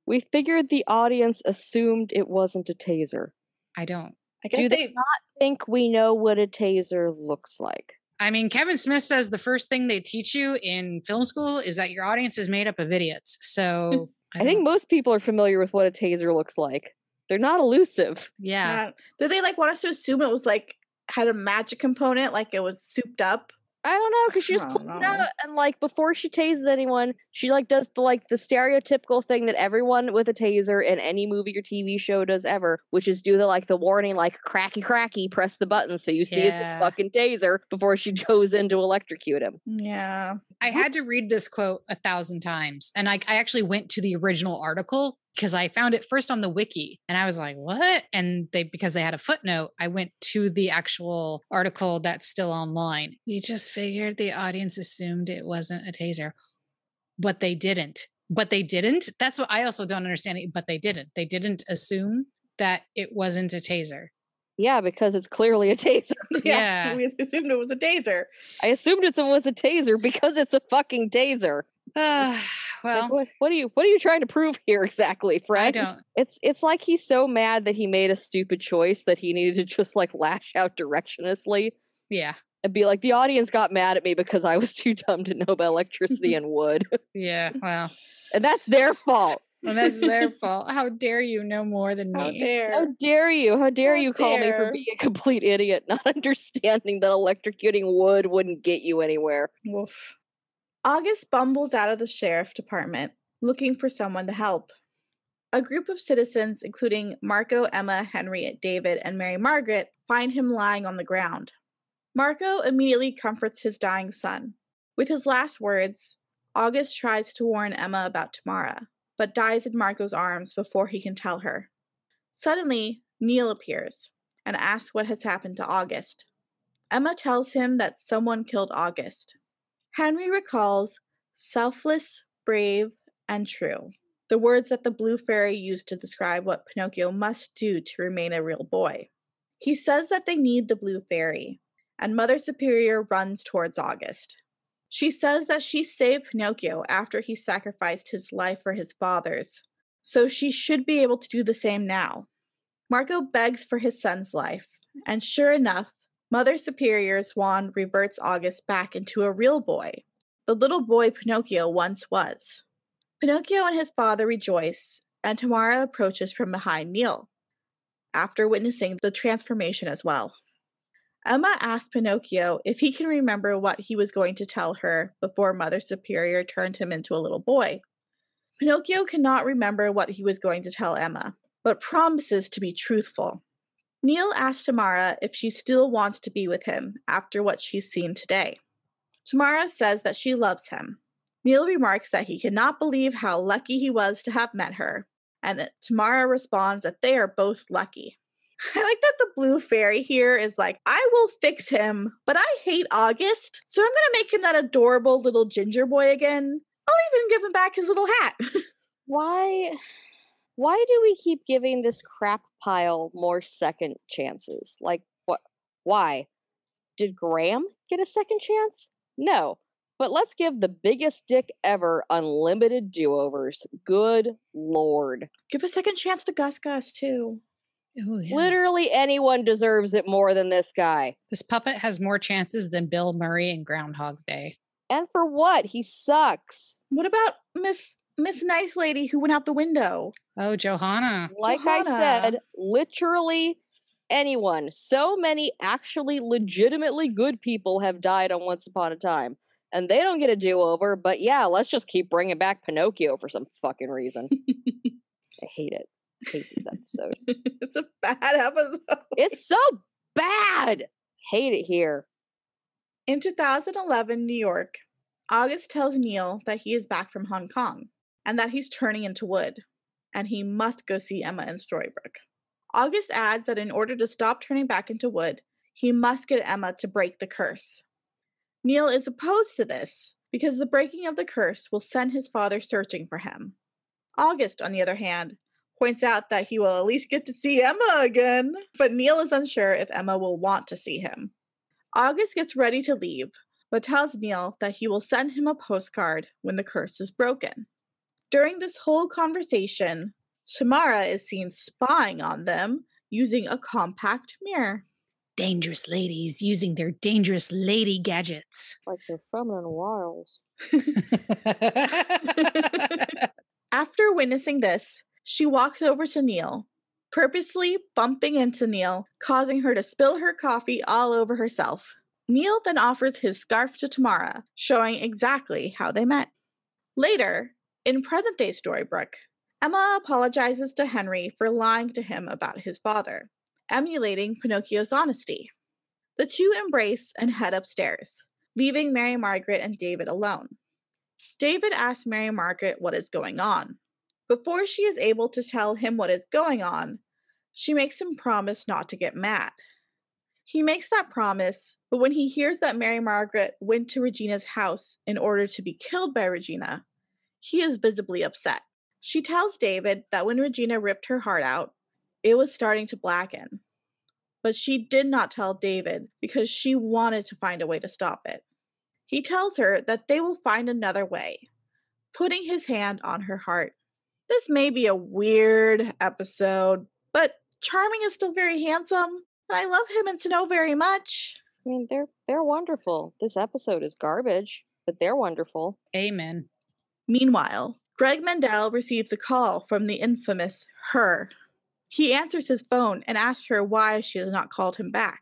We figured the audience assumed it wasn't a taser. I don't. I Do they they, not think we know what a taser looks like? I mean, Kevin Smith says the first thing they teach you in film school is that your audience is made up of idiots. So I think most people are familiar with what a taser looks like. They're not elusive. yeah. yeah. Did they like want us to assume it was like had a magic component, like it was souped up? I don't know because she just I pulls it out and like before she tases anyone, she like does the like the stereotypical thing that everyone with a taser in any movie or TV show does ever, which is do the like the warning like cracky cracky, press the button so you see it's a fucking taser before she [laughs] goes in to electrocute him. Yeah. I had to read this quote a thousand times. And I, I actually went to the original article because I found it first on the wiki and I was like, what? And they, because they had a footnote, I went to the actual article that's still online. We just figured the audience assumed it wasn't a taser, but they didn't. But they didn't. That's what I also don't understand. it, But they didn't. They didn't assume that it wasn't a taser. Yeah, because it's clearly a taser. [laughs] [laughs] Yeah. We assumed it was a taser. I assumed it was a taser because it's a fucking taser. Uh, Like, well, what, what are you what are you trying to prove here exactly, friend? I don't. It's it's like he's so mad that he made a stupid choice that he needed to just like lash out directionlessly Yeah. and be like, the audience got mad at me because I was [laughs] too dumb to know about electricity [laughs] and wood. [laughs] Yeah. Well, and that's their fault. well that's their fault. How dare you know more than How me? dare. How dare you? How dare How you call me for being a complete idiot, not understanding that electrocuting wood wouldn't get you anywhere. Woof. August bumbles out of the sheriff department looking for someone to help. A group of citizens, including Marco, Emma, Henry, David, and Mary Margaret, find him lying on the ground. Marco immediately comforts his dying son. With his last words, August tries to warn Emma about Tamara, but dies in Marco's arms before he can tell her. Suddenly, Neil appears and asks what has happened to August. Emma tells him that someone killed August. Henry recalls selfless, brave, and true, the words that the blue fairy used to describe what Pinocchio must do to remain a real boy. He says that they need the blue fairy, and Mother Superior runs towards August. She says that she saved Pinocchio after he sacrificed his life for his father's, so she should be able to do the same now. Marco begs for his son's life, and sure enough, Mother Superior's wand reverts August back into a real boy, the little boy Pinocchio once was. Pinocchio and his father rejoice, and Tamara approaches from behind Neil, after witnessing the transformation as well. Emma asks Pinocchio if he can remember what he was going to tell her before Mother Superior turned him into a little boy. Pinocchio cannot remember what he was going to tell Emma, but promises to be truthful. Neil asks Tamara if she still wants to be with him after what she's seen today. Tamara says that she loves him. Neil remarks that he cannot believe how lucky he was to have met her, and Tamara responds that they are both lucky. [laughs] I like that the blue fairy here is like, I will fix him, but I hate August, so I'm gonna make him that adorable little ginger boy again. I'll even give him back his little hat. [laughs] Why why do we keep giving this crap pile more second chances? Like what why? Did Graham get a second chance? No. But let's give the biggest dick ever unlimited do-overs. Good lord. give a second chance to Gus Gus too. Ooh, yeah. Literally anyone deserves it more than this guy. This puppet has more chances than Bill Murray in Groundhog's Day. And for what? He sucks. What about Miss Miss Nice Lady who went out the window? Oh, Johanna. Like I said, literally anyone. So many actually legitimately good people have died on Once Upon a Time. And they don't get a do over, but yeah, let's just keep bringing back Pinocchio for some fucking reason. [laughs] I hate it. I hate this episode. [laughs] it's a bad episode. it's so bad. Hate it here. In 2011, New York, August tells Neil that he is back from Hong Kong and that he's turning into wood, and he must go see Emma in Storybrooke. August adds that in order to stop turning back into wood, he must get Emma to break the curse. Neil is opposed to this because the breaking of the curse will send his father searching for him. August, on the other hand, points out that he will at least get to see Emma again, but Neil is unsure if Emma will want to see him. August gets ready to leave, but tells Neil that he will send him a postcard when the curse is broken. During this whole conversation, Tamara is seen spying on them using a compact mirror. Dangerous ladies using their dangerous lady gadgets. Like they're feminine wiles. [laughs] After witnessing this, she walks over to Neil, purposely bumping into Neil, causing her to spill her coffee all over herself. Neil then offers his scarf to Tamara, showing exactly how they met. Later, in present day Storybrooke, Emma apologizes to Henry for lying to him about his father, emulating Pinocchio's honesty. The two embrace and head upstairs, leaving Mary Margaret and David alone. David asks Mary Margaret what is going on. Before she is able to tell him what is going on, she makes him promise not to get mad. He makes that promise, but when he hears that Mary Margaret went to Regina's house in order to be killed by Regina, he is visibly upset. She tells David that when Regina ripped her heart out, it was starting to blacken. But she did not tell David because she wanted to find a way to stop it. He tells her that they will find another way, putting his hand on her heart. This may be a weird episode, but Charming is still very handsome, and I love him and Snow very much. I mean, they're they're wonderful. This episode is garbage, but they're wonderful. Amen. Meanwhile, Greg Mendel receives a call from the infamous her. He answers his phone and asks her why she has not called him back.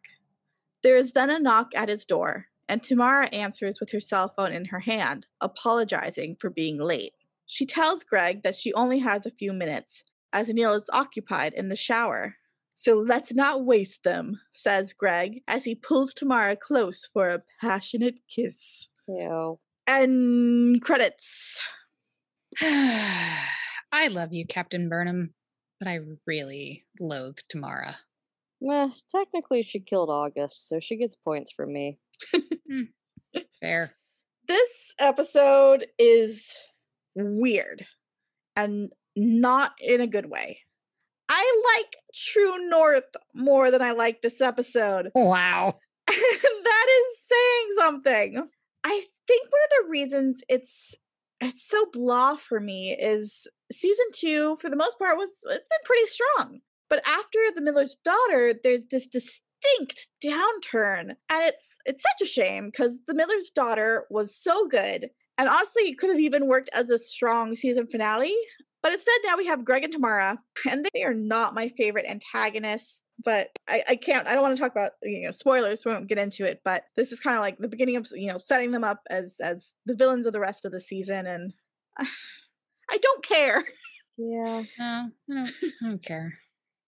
There is then a knock at his door, and Tamara answers with her cell phone in her hand, apologizing for being late. She tells Greg that she only has a few minutes, as Neil is occupied in the shower. So let's not waste them, says Greg, as he pulls Tamara close for a passionate kiss. Ew. And credits. [sighs] I love you, Captain Burnham, but I really loathe Tamara. Meh, technically she killed August, so she gets points from me. Hmm, fair. This episode is weird and not in a good way. I like True North more than I like this episode. [laughs] Wow. that is saying something. I think one of the reasons it's it's so blah for me is season two, for the most part, was it's been pretty strong. But after the Miller's daughter, there's this distinct downturn. And it's it's such a shame because the Miller's daughter was so good. And honestly, it could have even worked as a strong season finale. But instead, now we have Greg and Tamara, and they are not my favorite antagonists. But I, I can't. I don't want to talk about you know spoilers. So we won't get into it. But this is kind of like the beginning of you know setting them up as as the villains of the rest of the season, and uh, [sighs] I don't care. Yeah. No, I don't, I don't care.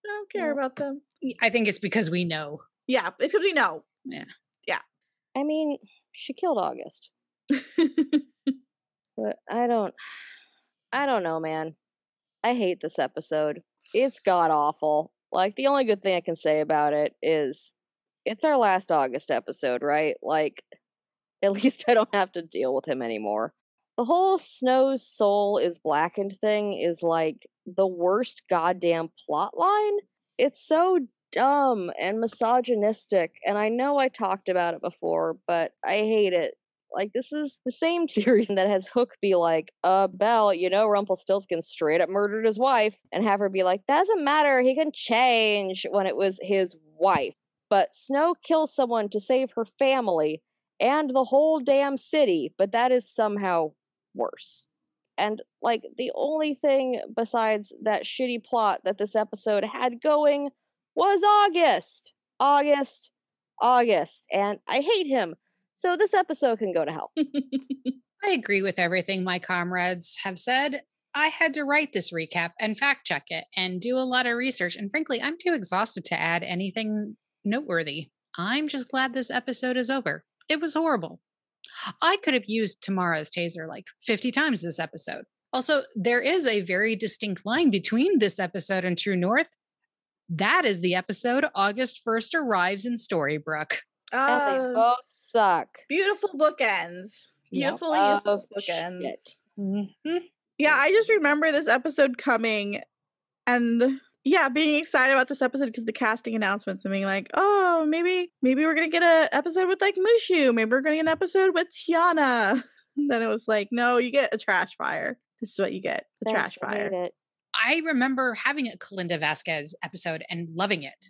I don't care Yeah. about them. I think it's because we know. Yeah, it's because we know. Yeah, yeah. I mean, she killed August. [laughs] But I don't I don't know, man. I hate this episode. It's god awful. Like the only good thing I can say about it is it's our last August episode, right? Like [laughs] at least I don't have to deal with him anymore. The whole Snow's soul is blackened thing is like the worst goddamn plot line. It's so dumb and misogynistic, and I know I talked about it before, but I hate it like this is the same [laughs] series that has Hook be like, uh, Belle, you know, Rumpelstiltskin straight up murdered his wife, and have her be like, doesn't matter, he can change when it was his wife. But Snow kills someone to save her family and the whole damn city, but that is somehow worse. And like the only thing besides that shitty plot that this episode had going was August. August. August. And I hate him. So this episode can go to hell. [laughs] I agree with everything my comrades have said. I had to write this recap and fact check it and do a lot of research. And frankly, I'm too exhausted to add anything noteworthy. I'm just glad this episode is over. It was horrible. I could have used Tamara's taser like 50 times this episode. Also, there is a very distinct line between this episode and True North. That is the episode August 1st arrives in Storybrooke. And they Uh, both suck. beautiful bookends. Yep. Beautiful Oh, useless bookends. shit. Mhm. Yeah, I just remember this episode coming and yeah, being excited about this episode because the casting announcements and being like, oh, maybe maybe we're gonna get an episode with like Mushu. Maybe we're gonna get an episode with Tiana. [laughs] And then it was like, no, you get a trash fire. This is what you get. A trash Thanks, I hate fire. it. I remember having a Kalinda Vasquez episode and loving it.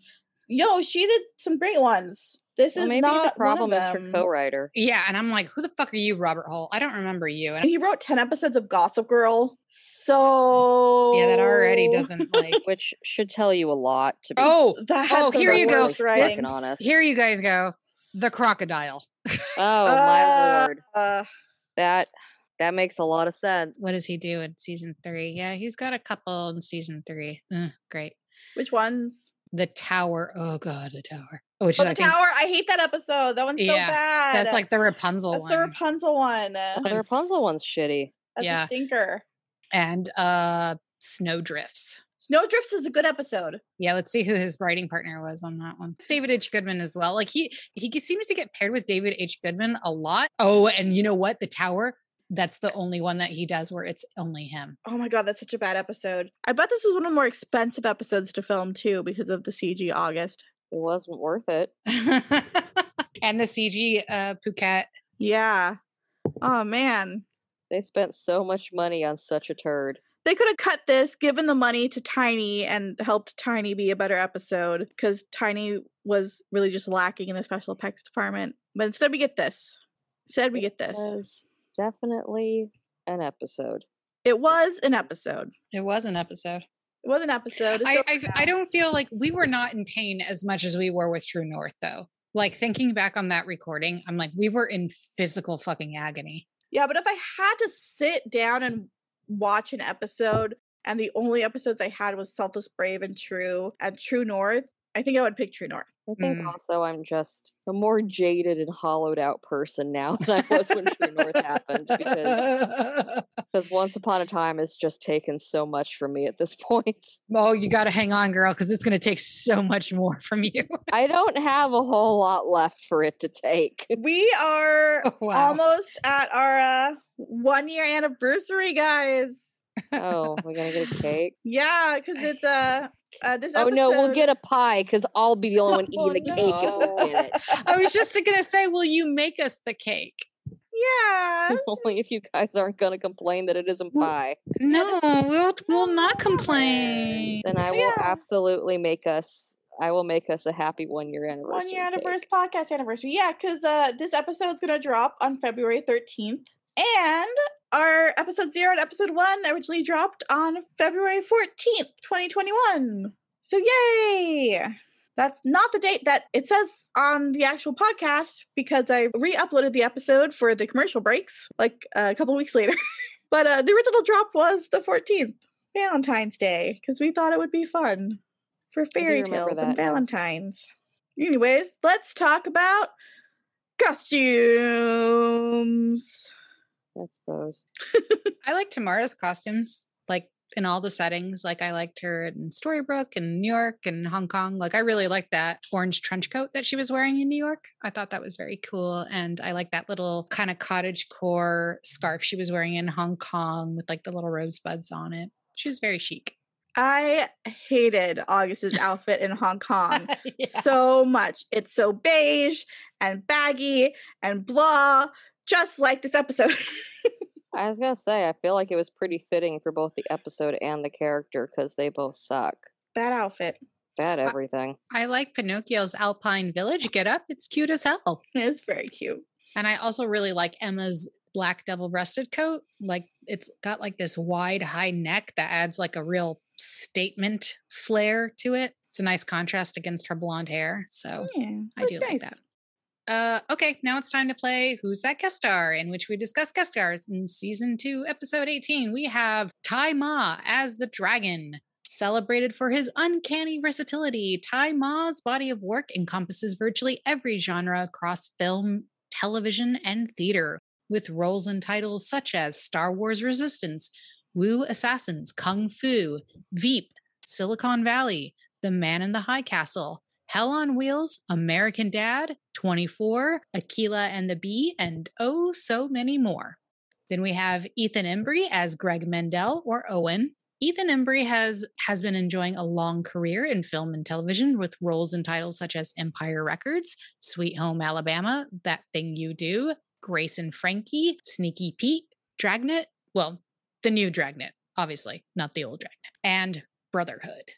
Yo, she did some great ones. This Well, is maybe not the problem one is of for them. co-writer. Yeah, and I'm like, who the fuck are you, Robert Hull? I don't remember you. And And he wrote 10 episodes of Gossip Girl. So yeah, that already doesn't like. [laughs] which should tell you a lot to be Oh, That Oh, here you go. worst fucking writing. honest. here you guys go. The crocodile. [laughs] Oh my Uh, lord. Uh, That that makes a lot of sense. What does he do in season three? Yeah, he's got a couple in season three. Uh, great. which ones? The Tower. Oh god, the Tower. Which Oh, is the I think Tower. I hate that episode. That one's Yeah, so bad. that's like the Rapunzel that's one. the Rapunzel one. The Rapunzel one's shitty. That's yeah. a stinker. and uh Snowdrifts. Snowdrifts is a good episode. Yeah, let's see who his writing partner was on that one. It's David H. Goodman as well. Like he he seems to get paired with David H. Goodman a lot. Oh, and you know what? The Tower. That's the only one that he does where it's only him. Oh my god, that's such a bad episode. I bet this was one of the more expensive episodes to film too because of the CG August. It wasn't worth it. [laughs] and the CG uh Phuket. Yeah. Oh man. They spent so much money on such a turd. They could have cut this, given the money to Tiny, and helped Tiny be a better episode because Tiny was really just lacking in the special effects department. But instead, we get this. Instead, we It get this. was definitely an episode. It was an episode. It was an episode. It was an episode. I, I, I f- I now. don't feel like we were not in pain as much as we were with True North though. Like thinking back on that recording, I'm like, we were in physical fucking agony. Yeah, but if I had to sit down and watch an episode, and the only episodes I had was Selfless Brave and True and True North, I think I would pick True North. I think Mm. also I'm just a more jaded and hollowed out person now than I was when True North happened because [laughs] because Once Upon a Time has just taken so much from me at this point. [laughs] oh, you got to hang on, girl, because it's going to take so much more from you. [laughs] I don't have a whole lot left for it to take. We are Oh, wow. almost at our uh, one year anniversary, guys. Oh, we're gonna get a cake. Yeah, because it's uh, uh this Oh no, we'll get a pie because I'll be the [laughs] only one Oh, eating the cake if we no. get [laughs] it. I was just going to say, will you make us the cake? [laughs] Yeah, Only if you guys aren't gonna complain that it isn't pie. No, we'll we'll not complain. Then I will Yeah. absolutely make us. I will make us a happy one year anniversary. one year cake. anniversary podcast anniversary. Yeah, because uh, this episode's gonna drop on February thirteenth, and our episode zero and episode one originally dropped on February fourteenth, twenty twenty one. So yay! That's not the date that it says on the actual podcast because I re-uploaded the episode for the commercial breaks like a couple weeks later. [laughs] but uh, the original drop was the fourteenth, Valentine's Day, because we thought it would be fun for fairy tales and. Valentines. Anyways, let's talk about costumes. I suppose. [laughs] I like Tamara's costumes, like in all the settings. Like I liked her in Storybrooke and New York and Hong Kong. Like I really liked that orange trench coat that she was wearing in New York. I thought that was very cool. And I like that little kind of cottage core scarf she was wearing in Hong Kong with like the little rosebuds on it. She was very chic. I hated August's outfit in Hong Kong [laughs] Yeah. so much. It's so beige and baggy and blah, just like this episode. [laughs] I was gonna say I feel like it was pretty fitting for both the episode and the character because they both suck. Bad outfit. Bad everything. I like Pinocchio's Alpine Village get up. It's cute as hell. It's very cute. And I also really like Emma's black double breasted coat. Like it's got like this wide high neck that adds like a real statement flair to it. It's a nice contrast against her blonde hair. So Yeah, I it's do like that. Uh, okay, now it's time to play Who's That Guest Star, in which we discuss guest stars in season two, episode 18. We have Tzi Ma as the dragon. Celebrated for his uncanny versatility, Tzi Ma's body of work encompasses virtually every genre across film, television, and theater, with roles and titles such as Star Wars Resistance, Wu Assassins, Kung Fu, Veep, Silicon Valley, The Man in the High Castle, Hell on Wheels, American Dad, 24, Akeelah and the Bee, and oh, so many more. Then we have Ethan Embry as Greg Mendel or Owen. Ethan Embry has has been enjoying a long career in film and television with roles and titles such as Empire Records, Sweet Home Alabama, That Thing You Do, Grace and Frankie, Sneaky Pete, Dragnet, well, the new Dragnet, obviously, not the old Dragnet. and Brotherhood.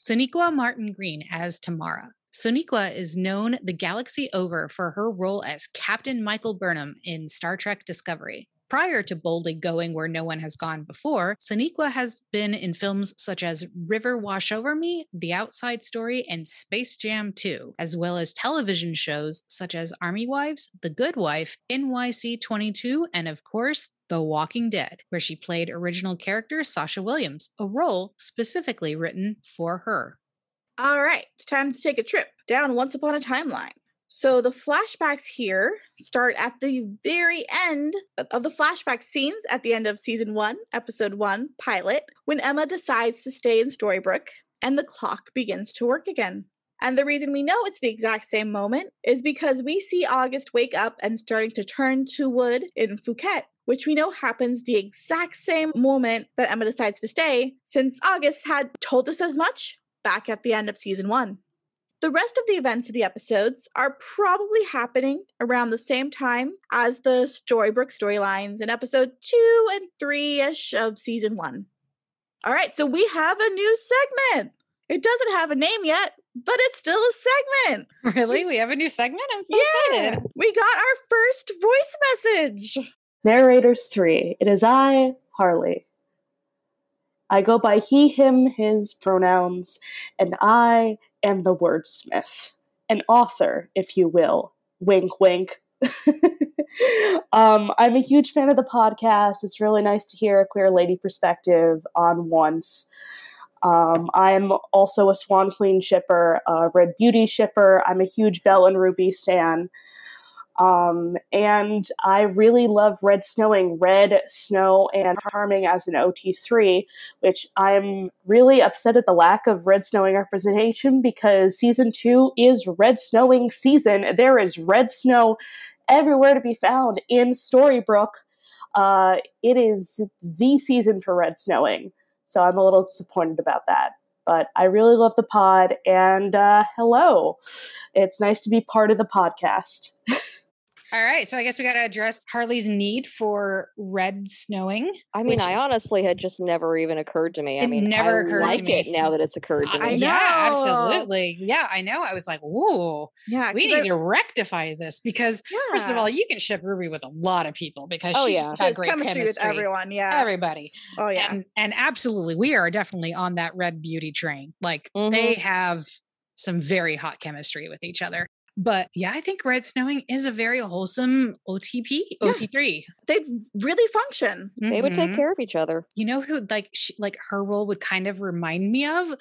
Sonequa Martin Green as Tamara. Sonequa is known the galaxy over for her role as Captain Michael Burnham in Star Trek Discovery. Prior to boldly going where no one has gone before, Sonequa has been in films such as River Wash Over Me, The Outside Story, and Space Jam 2, as well as television shows such as Army Wives, The Good Wife, NYC 22, and of course, The Walking Dead, where she played original character Sasha Williams, a role specifically written for her. All right, it's time to take a trip down Once Upon a Timeline. So the flashbacks here start at the very end of the flashback scenes at the end of season one, episode one, pilot, when Emma decides to stay in Storybrooke and the clock begins to work again. And the reason we know it's the exact same moment is because we see August wake up and starting to turn to wood in Phuket, which we know happens the exact same moment that Emma decides to stay, since August had told us as much back at the end of season one. The rest of the events of the episodes are probably happening around the same time as the Storybrooke storylines in episode two and three ish of season one. All right, so we have a new segment. It doesn't have a name yet, but it's still a segment. Really? We have a new segment? I'm so yeah, excited. we got our first voice message. Narrators 3. It is I, Harley. I go by he, him, his pronouns, and I am the wordsmith, an author, if you will. Wink, wink. [laughs] um, I'm a huge fan of the podcast. It's really nice to hear a queer lady perspective on once. Um, I'm also a Swan Queen shipper, a Red Beauty shipper. I'm a huge Belle and Ruby stan. Um, and I really love Red Snowing, Red, Snow, and Charming as an OT3, which I'm really upset at the lack of Red Snowing representation because season two is Red Snowing season. There is red snow everywhere to be found in Storybrooke. Uh, it is the season for Red Snowing. So I'm a little disappointed about that. But I really love the pod, and uh, hello. It's nice to be part of the podcast. [laughs] All right. So I guess we got to address Harley's need for red snowing. I mean, Which- I honestly had just never even occurred to me. I It mean, never I occurred to me. it now that it's occurred to me. I Yeah, absolutely. Yeah, I know. I was like, ooh, Yeah, we need I- to rectify this because, first of all, you can ship Ruby with a lot of people because Oh, she's yeah. just She got has great chemistry, chemistry. with everyone. Yeah. Everybody. oh yeah. And, and absolutely, we are definitely on that red beauty train. Like they mm-hmm. have some very hot chemistry with each other. But yeah, I think red snowing is a very wholesome OTP, Yeah. OT3. they really function. They would take Mhm. care of each other. You know who like she, like her role would kind of remind me of,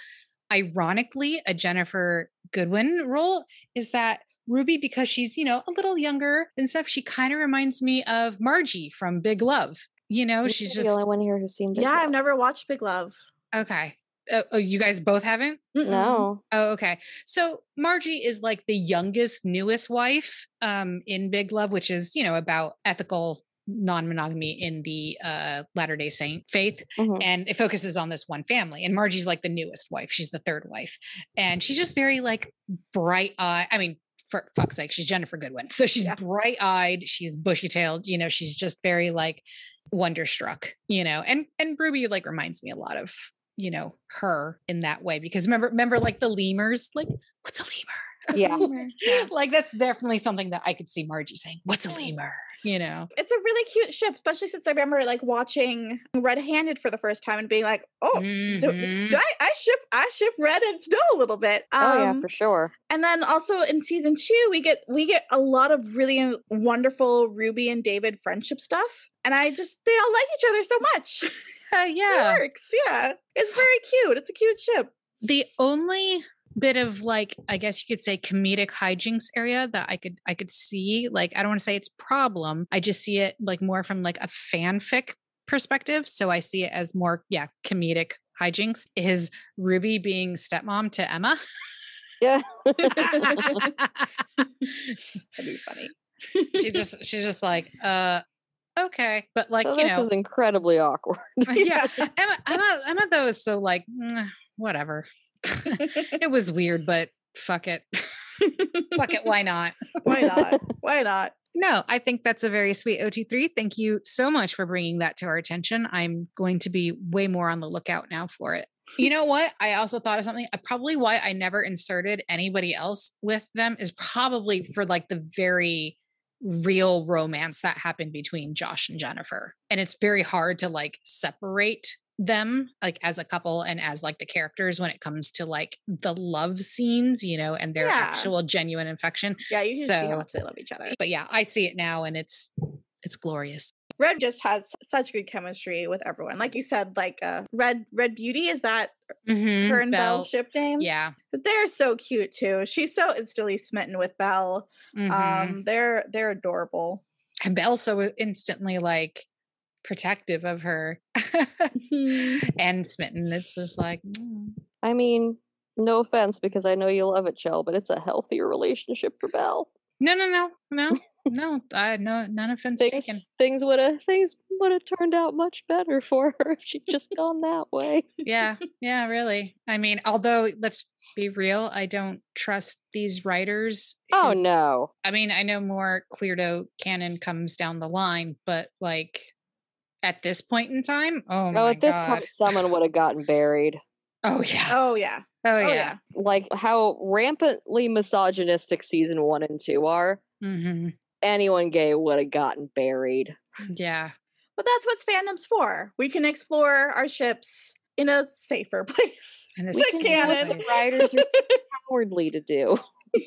ironically, a Ginnifer Goodwin role is that Ruby because she's you know a little younger and stuff. She kind of reminds me of Margie from Big Love. You know, You're she's the just only one here who's seen. Big yeah, I've never watched Big Love. okay. Uh, oh, you guys both haven't. Mm-mm. No. Oh, okay. So Margie is like the youngest, newest wife um, in Big Love, which is you know about ethical non-monogamy in the uh, Latter Day Saint faith. Mhm. and it focuses on this one family and margie's like the newest wife she's the third wife and she's just very like bright eye i mean for fuck's sake she's ginnifer goodwin so she's Yeah. bright eyed she's bushy tailed you know she's just very like wonderstruck you know and and ruby like reminds me a lot of you know her in that way because remember remember like the lemurs like what's a lemur Yeah. [laughs] Yeah. like that's definitely something that i could see margie saying what's a lemur you know It's a really cute ship, especially since I remember like watching Red Handed for the first time and being like, "Oh, do, Mhm. do I, I ship I ship Red and Snow a little bit." Oh yeah, Um, for sure. and then also in season two, we get we get a lot of really uh, wonderful Ruby and David friendship stuff, and I just they all like each other so much. [laughs] Uh, it yeah works, yeah. It's very cute. It's a cute ship. the only bit of like i guess you could say comedic hijinks area that i could i could see like i don't want to say it's problem i just see it like more from like a fanfic perspective so i see it as more yeah comedic hijinks is ruby being stepmom to emma Yeah. [laughs] That'd be funny. [laughs] she just she's just like uh okay but like so you this know is incredibly awkward. [laughs] yeah emma emma emma though is so like "Mm, whatever [laughs] it was weird but fuck it [laughs] fuck it why not Why not? Why not? No, I think that's a very sweet OT3. Thank you so much for bringing that to our attention. I'm going to be way more on the lookout now for it. You know what? I also thought of something. Uh, probably why I never inserted anybody else with them is probably for like the very real romance that happened between Josh and Ginnifer. And it's very hard to like separate them like as a couple and as like the characters when it comes to like the love scenes, you know, and their Yeah. actual genuine affection. Yeah, you can see how So- much they love each other. But yeah, I see it now and it's it's glorious. Red just has such good chemistry with everyone. Like you said, like uh Red Red Beauty, is that Mm-hmm. her and Belle, ship name? Yeah. Because they're so cute too. She's so instantly smitten with Belle. mhm. Um, they're they're adorable. and Belle's so instantly like protective of her [laughs] and smitten. It's just like mm. I mean, no offense because I know you love it, Chell, but it's a healthier relationship for Belle. no, no, no, no, no. I no none [laughs] offense Things taken. things would have things would have turned out much better [laughs] for her if she'd just gone that way. Yeah, yeah, really. I mean, although let's be real, I don't trust these writers. Oh who- no. I mean, I know more Queerdo canon comes down the line, but like at this point in time, oh Oh, my at this god. point someone [laughs] would have gotten buried. oh yeah. Oh yeah. Oh, Oh yeah. yeah. Like how rampantly misogynistic season one and two are. hmm Anyone gay would have gotten buried. Yeah. But that's what fandom's for. We can explore our ships in a safer [laughs] place. And a Like canon. place. Writers are [laughs] cowardly to do.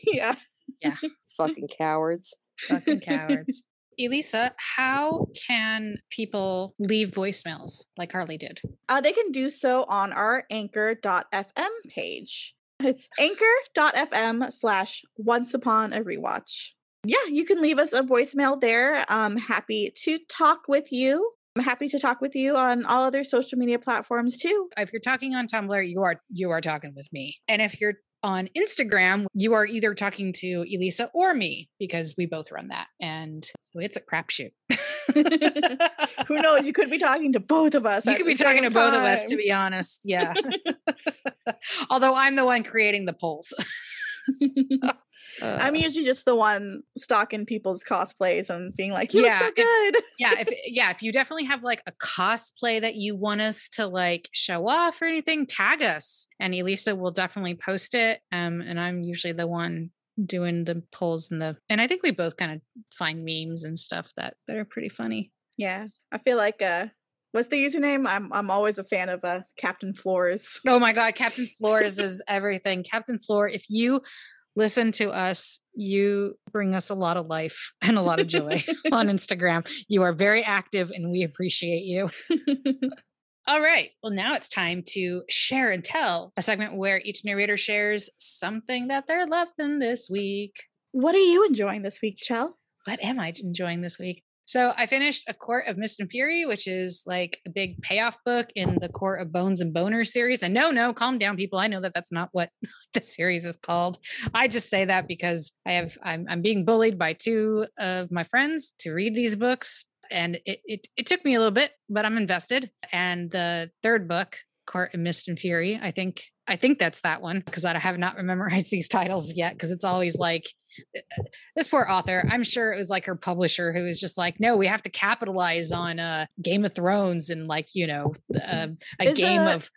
Yeah. Yeah. Fucking cowards. Fucking cowards. [laughs] Elisa, how can people leave voicemails like Harley did? Uh, they can do so on our anchor.fm page. It's anchor.fm slash once upon a rewatch. Yeah, you can leave us a voicemail there. I'm happy to talk with you. I'm happy to talk with you on all other social media platforms too. If you're talking on Tumblr, you are you are talking with me. And if you're on Instagram, you are either talking to Elisa or me because we both run that. And so it's a crapshoot. [laughs] Who knows? You could be talking to both of us. You could be talking to same both of us, to be honest. Yeah. [laughs] [laughs] Although I'm the one creating the polls. I'm Uh, I'm usually just the one stalking people's cosplays and being like, "You Yeah, look so if- good." yeah if [laughs] yeah if you definitely have like a cosplay that you want us to like show off or anything tag us and elisa will definitely post it um and i'm usually the one doing the polls and the and i think we both kind of find memes and stuff that that are pretty funny Yeah, I feel like uh, what's the username? I'm I'm always a fan of uh, Captain Floors. oh my god captain [laughs] floors is everything captain floor if you listen to us you bring us a lot of life [laughs] and a lot of joy [laughs] on instagram you are very active and we appreciate you [laughs] All right. Well, now it's time to share and tell, a segment where each narrator shares something that they're loving this week. what are you enjoying this week, Chell? What am I enjoying this week? So I finished A Court of Mist and Fury, which is like a big payoff book in the Court of Bones and Boner series. And no, no, calm down, people. I know that that's not what [laughs] the series is called. I just say that because I have I'm, I'm being bullied by two of my friends to read these books, and it, it it took me a little bit, but I'm invested. And the third book, Court of Mist and Fury, I think I think that's that one because I have not [laughs] memorized these titles yet because it's always like [laughs] this poor author i'm sure it was like her publisher who was just like no we have to capitalize on uh game of thrones and like you know uh, a Is game the- of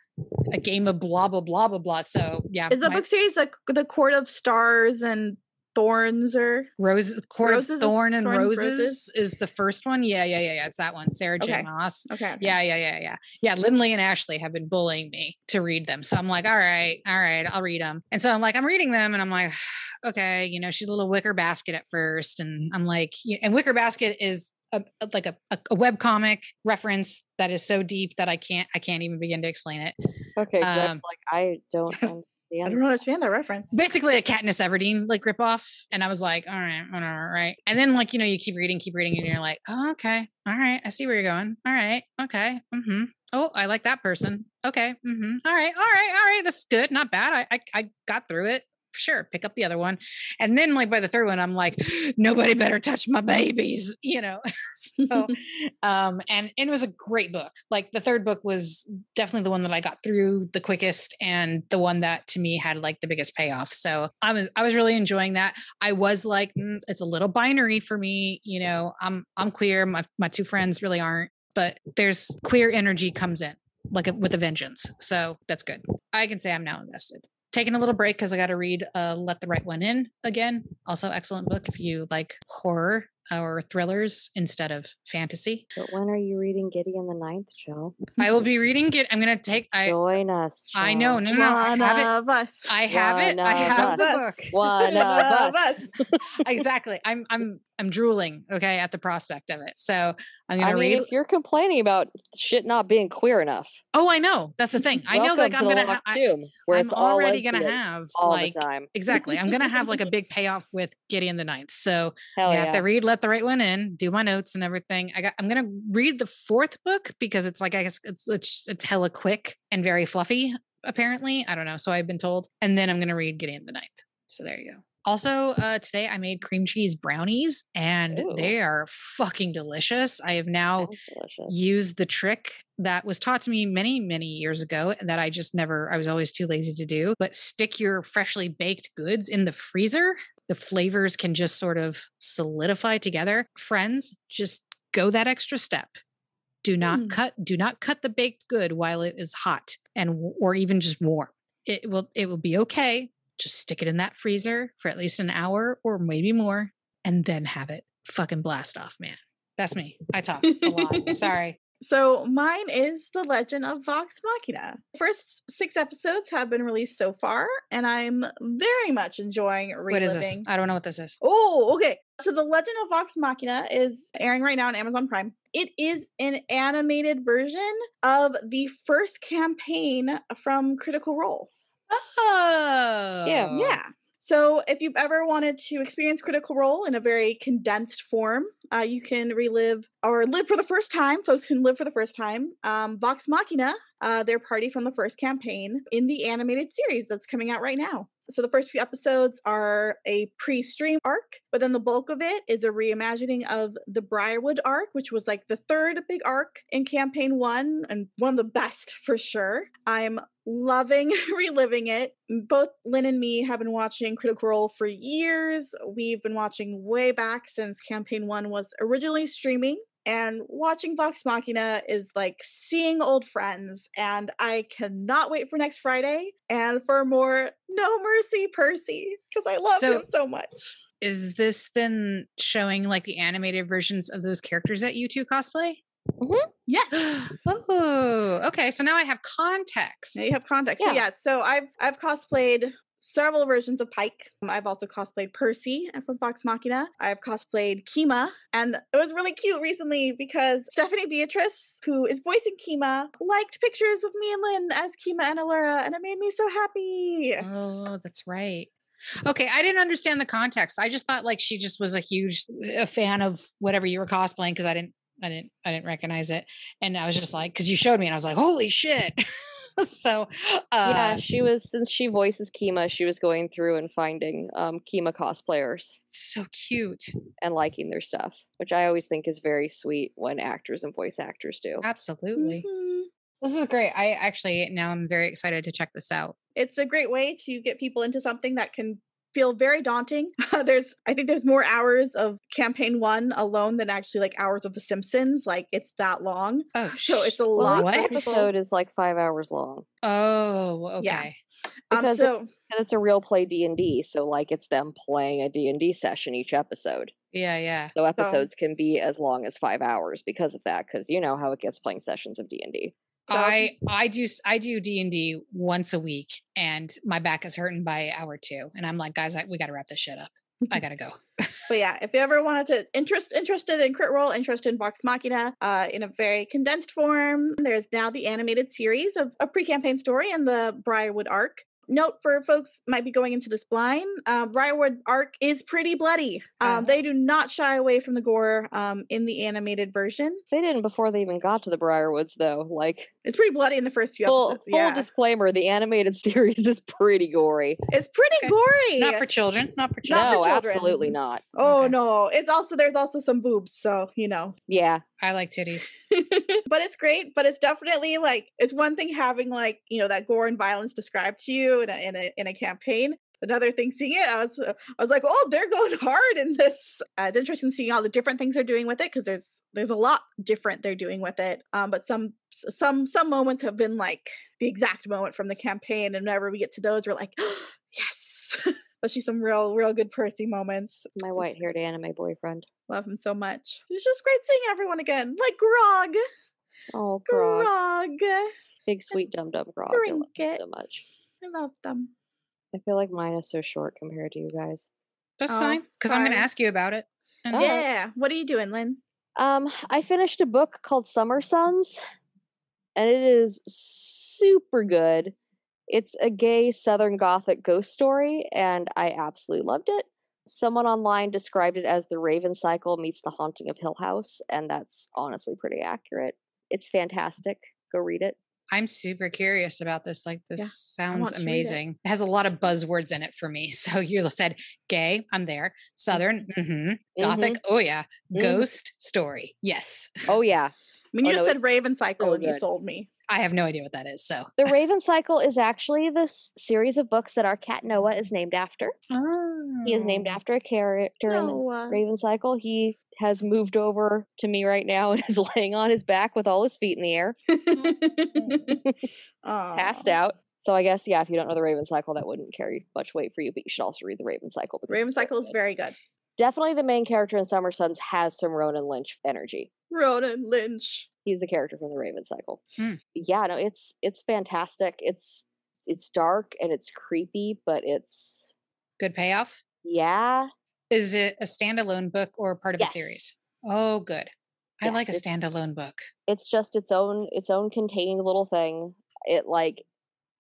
a game of blah blah blah blah blah. So yeah Is the my- book series like the Court of Stars and Thorns or rose court Roses of thorn and Thorn roses, Roses? is the first one yeah yeah yeah yeah it's that one sarah j Okay. maas okay? okay. yeah yeah yeah yeah yeah lindley and ashley have been bullying me to read them so i'm like all right all right i'll read them and so i'm like i'm reading them and i'm like [sighs] okay you know she's a little wicker basket at first and i'm like and wicker basket is a, a- like a, a, a web comic reference that is so deep that i can't i can't even begin to explain it Okay, I'm Um, like I don't [laughs] I don't understand that reference. basically a Katniss Everdeen like ripoff. And I was like, all right, whatever, right. And then like, you know, you keep reading, keep reading, and you're like, oh, okay. All right. I see where you're going. All right. Okay. Mm-hmm. Oh, I like that person. Okay. Mm-hmm. All right. All right. All right. This is good. Not bad. I, I I got through it. Sure. Pick up the other one. And then like by the third one, I'm like, [gasps] nobody better touch my babies, [laughs] you know. so [laughs] um and, and it was a great book like the third book was definitely the one that i got through the quickest and the one that to me had like the biggest payoff so i was i was really enjoying that i was like mm, it's a little binary for me you know i'm i'm queer my, my two friends really aren't but there's queer energy comes in like a, with a vengeance. So that's good. I can say I'm now invested. Taking a little break because I got to read uh, Let the Right One In again. Also, excellent book if you like horror or thrillers instead of fantasy. But when are you reading Gideon the Ninth, Joe? I will be reading it. I'm gonna take. I Join us. I know. Joe. No, no, no. I One have it. of us. I have it. I of have the book. One [laughs] of us. exactly. I'm I'm I'm drooling, okay, at the prospect of it. So I'm gonna I mean, read if you're complaining about shit not being queer enough, Oh, I know. That's the thing. I know like I'm gonna ha- locked I, tomb, where I'm already gonna have all like the time. exactly. I'm gonna have like a big payoff with Gideon the Ninth. So Hell I yeah. have to read Let the Right One In, do my notes and everything. I got I'm gonna read the fourth book because it's like I guess it's it's it's hella quick and very fluffy, apparently. I don't know. So I've been told. And then I'm gonna read Gideon the Ninth. So there you go. Also, uh, today I made cream cheese brownies and Ooh. they are fucking delicious. I have now used the trick that was taught to me many many years ago that i just never i was always too lazy to do but stick your freshly baked goods in the freezer the flavors can just sort of solidify together friends just go that extra step do not Hmm. cut do not cut the baked good while it is hot and or even just warm it will it will be okay just stick it in that freezer for at least an hour or maybe more and then have it fucking blast off man that's me i talked a lot [laughs] sorry So mine is The Legend of Vox Machina. First six episodes have been released so far, and I'm very much enjoying reliving. What is this? I don't know what this is. Oh, okay. So The Legend of Vox Machina is airing right now on Amazon Prime. It is an animated version of the first campaign from Critical Role. Oh. Yeah. So if you've ever wanted to experience Critical Role in a very condensed form, uh, you can relive or live for the first time. Folks can live for the first time. Um, Vox Machina, uh, their party from the first campaign in the animated series that's coming out right now. So the first few episodes are a pre-stream arc, but then the bulk of it is a reimagining of the Briarwood arc, which was like the third big arc in campaign one and one of the best [laughs] for sure. I'm loving [laughs] reliving it. Both Lynn and me have been watching Critical Role for years. We've been watching way back since campaign one was originally streaming. And watching Vox Machina is like seeing old friends, and I cannot wait for next Friday and for more No Mercy Percy because I love So- him so much. Is this then showing like the animated versions of those characters that you two cosplay? Mm-hmm. Yes. [gasps] oh, okay. So now I have context. Now you have context. So Yeah. yeah, so I've I've cosplayed several versions of Pike. Um, I've also cosplayed Percy uh, from Vox Machina. I've cosplayed Kima, and it was really cute recently because Stephanie Beatriz, who is voicing Kima, liked pictures of me and Lynn as Kima and Allura, and it made me so happy. Oh, that's right. Okay, I didn't understand the context. I just thought like she just was a huge a fan of whatever you were cosplaying because I didn't I didn't I didn't recognize it. And I was just like cuz you showed me and I was like, "Holy shit." [laughs] [laughs] so, uh yeah, she was since she voices Kima, she was going through and finding um, Kima cosplayers so cute. and liking their stuff, which I always think is very sweet when actors and voice actors do. Absolutely. Mhm. This is great. I actually now I'm very excited to check this out. It's a great way to get people into something that can feel very daunting. [laughs] there's I think there's more hours of campaign 1 alone than actually like hours of the Simpsons. Like it's that long. Oh, [laughs] So it's sh- a Well, lot. What? for each people. episode is like five hours long. Oh, okay. Yeah. Um, because so it's, and it's a real play D and D, so like it's them playing a D and D session each episode. Yeah, yeah. So episodes can be as long as five hours because of that. Because you know how it gets playing sessions of D and D. so I I do I do D and D once a week, and my back is hurting by hour two, and I'm like, guys, I, we got to wrap this shit up. I gotta go. [laughs] But yeah, if you ever wanted to interest interested in crit roll, interested in Vox Machina, uh, in a very condensed form, there's now the animated series of a pre-campaign story and the Briarwood arc. Note for folks might be going into this blind, uh, Briarwood arc is pretty bloody. Um, Oh. They do not shy away from the gore um, in the animated version. They didn't before they even got to the Briarwoods, though. Like It's pretty bloody in the first few full episodes. full yeah, disclaimer: the animated [laughs] series is pretty gory. it's pretty Okay. gory. Not for children. Not for children. no, for children. absolutely not. oh Okay. no, it's also there's also some boobs, so you know. Yeah, I like titties. [laughs] but it's great. But it's definitely like it's one thing having like you know that gore and violence described to you in a in a in a campaign. another thing seeing it. I was uh, I was like, oh, they're going [laughs] hard in this. Uh, it's interesting seeing all the different things they're doing with it because there's there's a lot different they're doing with it. Um, but some some some moments have been like the exact moment from the campaign, and whenever we get to those, we're like, [gasps] yes. [laughs] Especially some real real good Percy moments. My white haired anime boyfriend. Love him so much. It's just great seeing everyone again, like Grog. Oh, Grog. Grog. Big sweet dum dum Grog. I love him so much. I love them. I feel like mine is so short compared to you guys. That's Oh, fine because I'm going to ask you about it. And- Oh. Yeah. What are you doing, Lynn? Um, I finished a book called Summer Sons, and it is super good. It's a gay Southern Gothic ghost story, and I absolutely loved it. Someone online described it as the Raven Cycle meets the Haunting of Hill House, and that's honestly pretty accurate. It's fantastic. Go read it. I'm super curious about this. Like, this sounds want to read it. amazing. It. has a lot of buzzwords in it for me. [laughs] So you said gay, I'm there. Southern, mm-hmm. Gothic, oh yeah. Mhm. Ghost story, yes. Oh yeah, I [laughs] mean, Oh, you just no, said Raven Cycle so and you sold me. I have no idea what that is. So, the Raven Cycle is actually this series of books that our cat Noah is named after. He is named Oh. after a character in the Raven Cycle. He has moved over to me right now and [laughs] is laying on his back with all his feet in the air, [laughs] passed out. So I guess yeah, if you don't know the Raven Cycle, that wouldn't carry much weight for you. But you should also read the Raven Cycle. because Raven it's so Cycle is very good. Definitely the main character in Summer Sons has some Ronan Lynch energy. Ronan Lynch. He's a character from the Raven Cycle. Hmm. Yeah, no, it's it's fantastic. It's it's dark and it's creepy, but it's Good payoff. yeah, Is it a standalone book or part of Yes. a series? Oh, good. I Yes, like a standalone book. it's just its own its own contained little thing. It like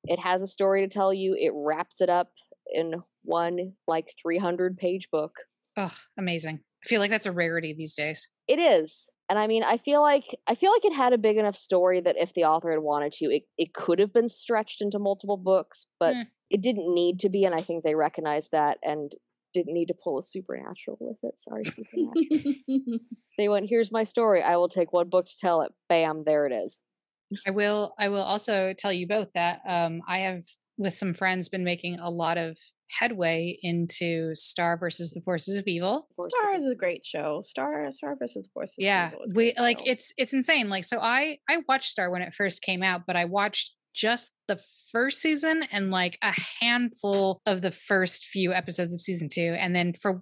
it has a story to tell you. It wraps it up in one like 300 page book. Oh, amazing. I feel like that's a rarity these days. It is. And I mean, I feel like I feel like it had a big enough story that if the author had wanted to, it, it could have been stretched into multiple books, but Hmm. it didn't need to be, and I think they recognized that and didn't need to pull a supernatural with it. Sorry, supernatural. [laughs] they went, here's my story. I will take one book to tell it. Bam, there it is. I will I will also tell you both that um I have with some friends been making a lot of headway into Star versus the Forces of Evil. Star is a great show. Star Star versus the Forces. of Yeah. Evil is We like show. it's it's insane. Like so I I watched Star when it first came out, but I watched just the first season and like a handful of the first few episodes of season 2 and then for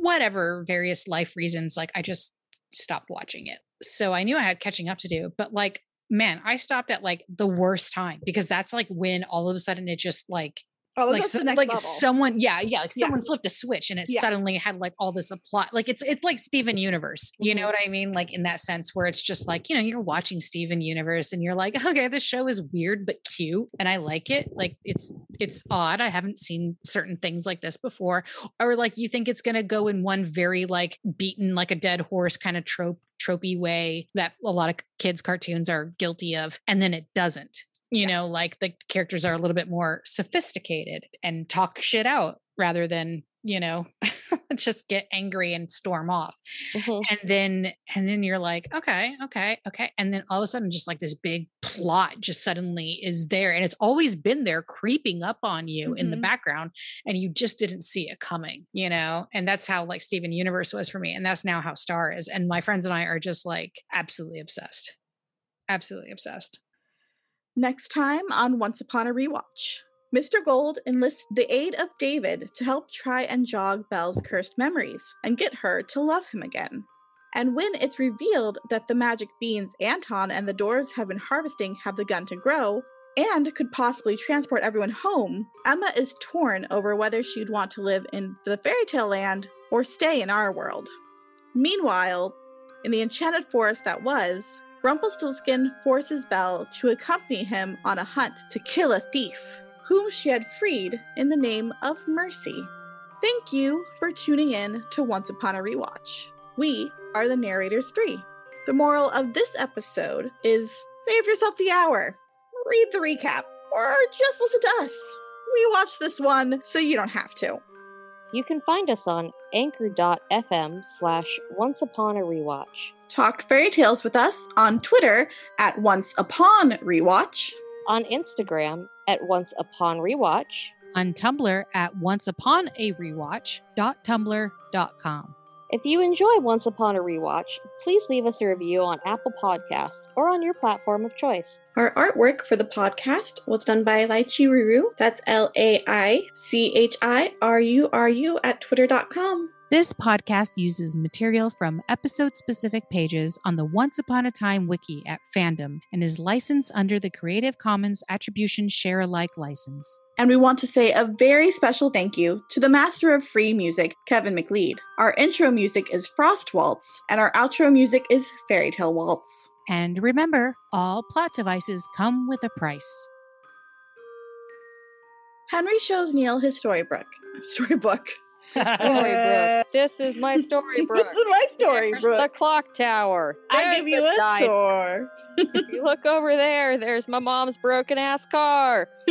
whatever various life reasons like I just stopped watching it. So I knew I had catching up to do, but like man, I stopped at like the worst time because that's like when all of a sudden it just like oh, like so- like level. someone yeah yeah like Yeah. someone flipped a switch and it Yeah. suddenly had like all this plot like it's it's like steven universe you know Mhm. what i mean like in that sense where it's just like you know you're watching steven universe and you're like okay this show is weird but cute and i like it like it's it's odd i haven't seen certain things like this before or like you think it's going to go in one very like beaten like a dead horse kind of trope tropey way that a lot of kids cartoons are guilty of and then it doesn't you know like the characters are a little bit more sophisticated and talk shit out rather than you know [laughs] just get angry and storm off. Mhm. and then and then you're like okay okay okay. And then all of a sudden just like this big plot just suddenly is there and it's always been there creeping up on you in the Mhm. background and you just didn't see it coming you know? And that's how like steven universe was for me and that's now how star is and my friends and i are just like absolutely obsessed. Absolutely obsessed Next time on Once Upon a Rewatch, Mr. Gold enlists the aid of David to help try and jog Belle's cursed memories and get her to love him again. And when it's revealed that the magic beans Anton and the doors have been harvesting have begun to grow and could possibly transport everyone home, Emma is torn over whether she'd want to live in the fairy tale land or stay in our world. Meanwhile, in the enchanted forest that was, Rumpelstiltskin forces Belle to accompany him on a hunt to kill a thief, whom she had freed in the name of Mercy. Thank you for tuning in to Once Upon a Rewatch. We are the Narrators 3. The moral of this episode is save yourself the hour, read the recap, or just listen to us. We watch this one so you don't have to. You can find us on anchor.fm slash once upon a rewatch, Talk fairy tales with us on Twitter at Once Upon Rewatch. on Instagram at once upon rewatch, on Tumblr at Once Upon A onceuponaRewatch.tumblr.com. If you enjoy Once Upon a Rewatch, please leave us a review on Apple Podcasts or on your platform of choice. Our artwork for the podcast was done by Laichi Ruru. That's L A I C H I R U R U at twitter.com. This podcast uses material from episode specific pages on the Once Upon a Time wiki at Fandom and is licensed under the Creative Commons Attribution Share Alike license. And we want to say a very special thank you to the master of free music, Kevin MacLeod. Our intro music is Frost Waltz, and our outro music is Fairy Tale Waltz. And remember, all plot devices come with a price. Henry shows Neal his storybook. [laughs] Storybook. Storybook. [laughs] This is my story, storybook. this is my There's storybook. the clock tower. I give you a dive- chore. If you look over there, there's my mom's broken ass car. [laughs]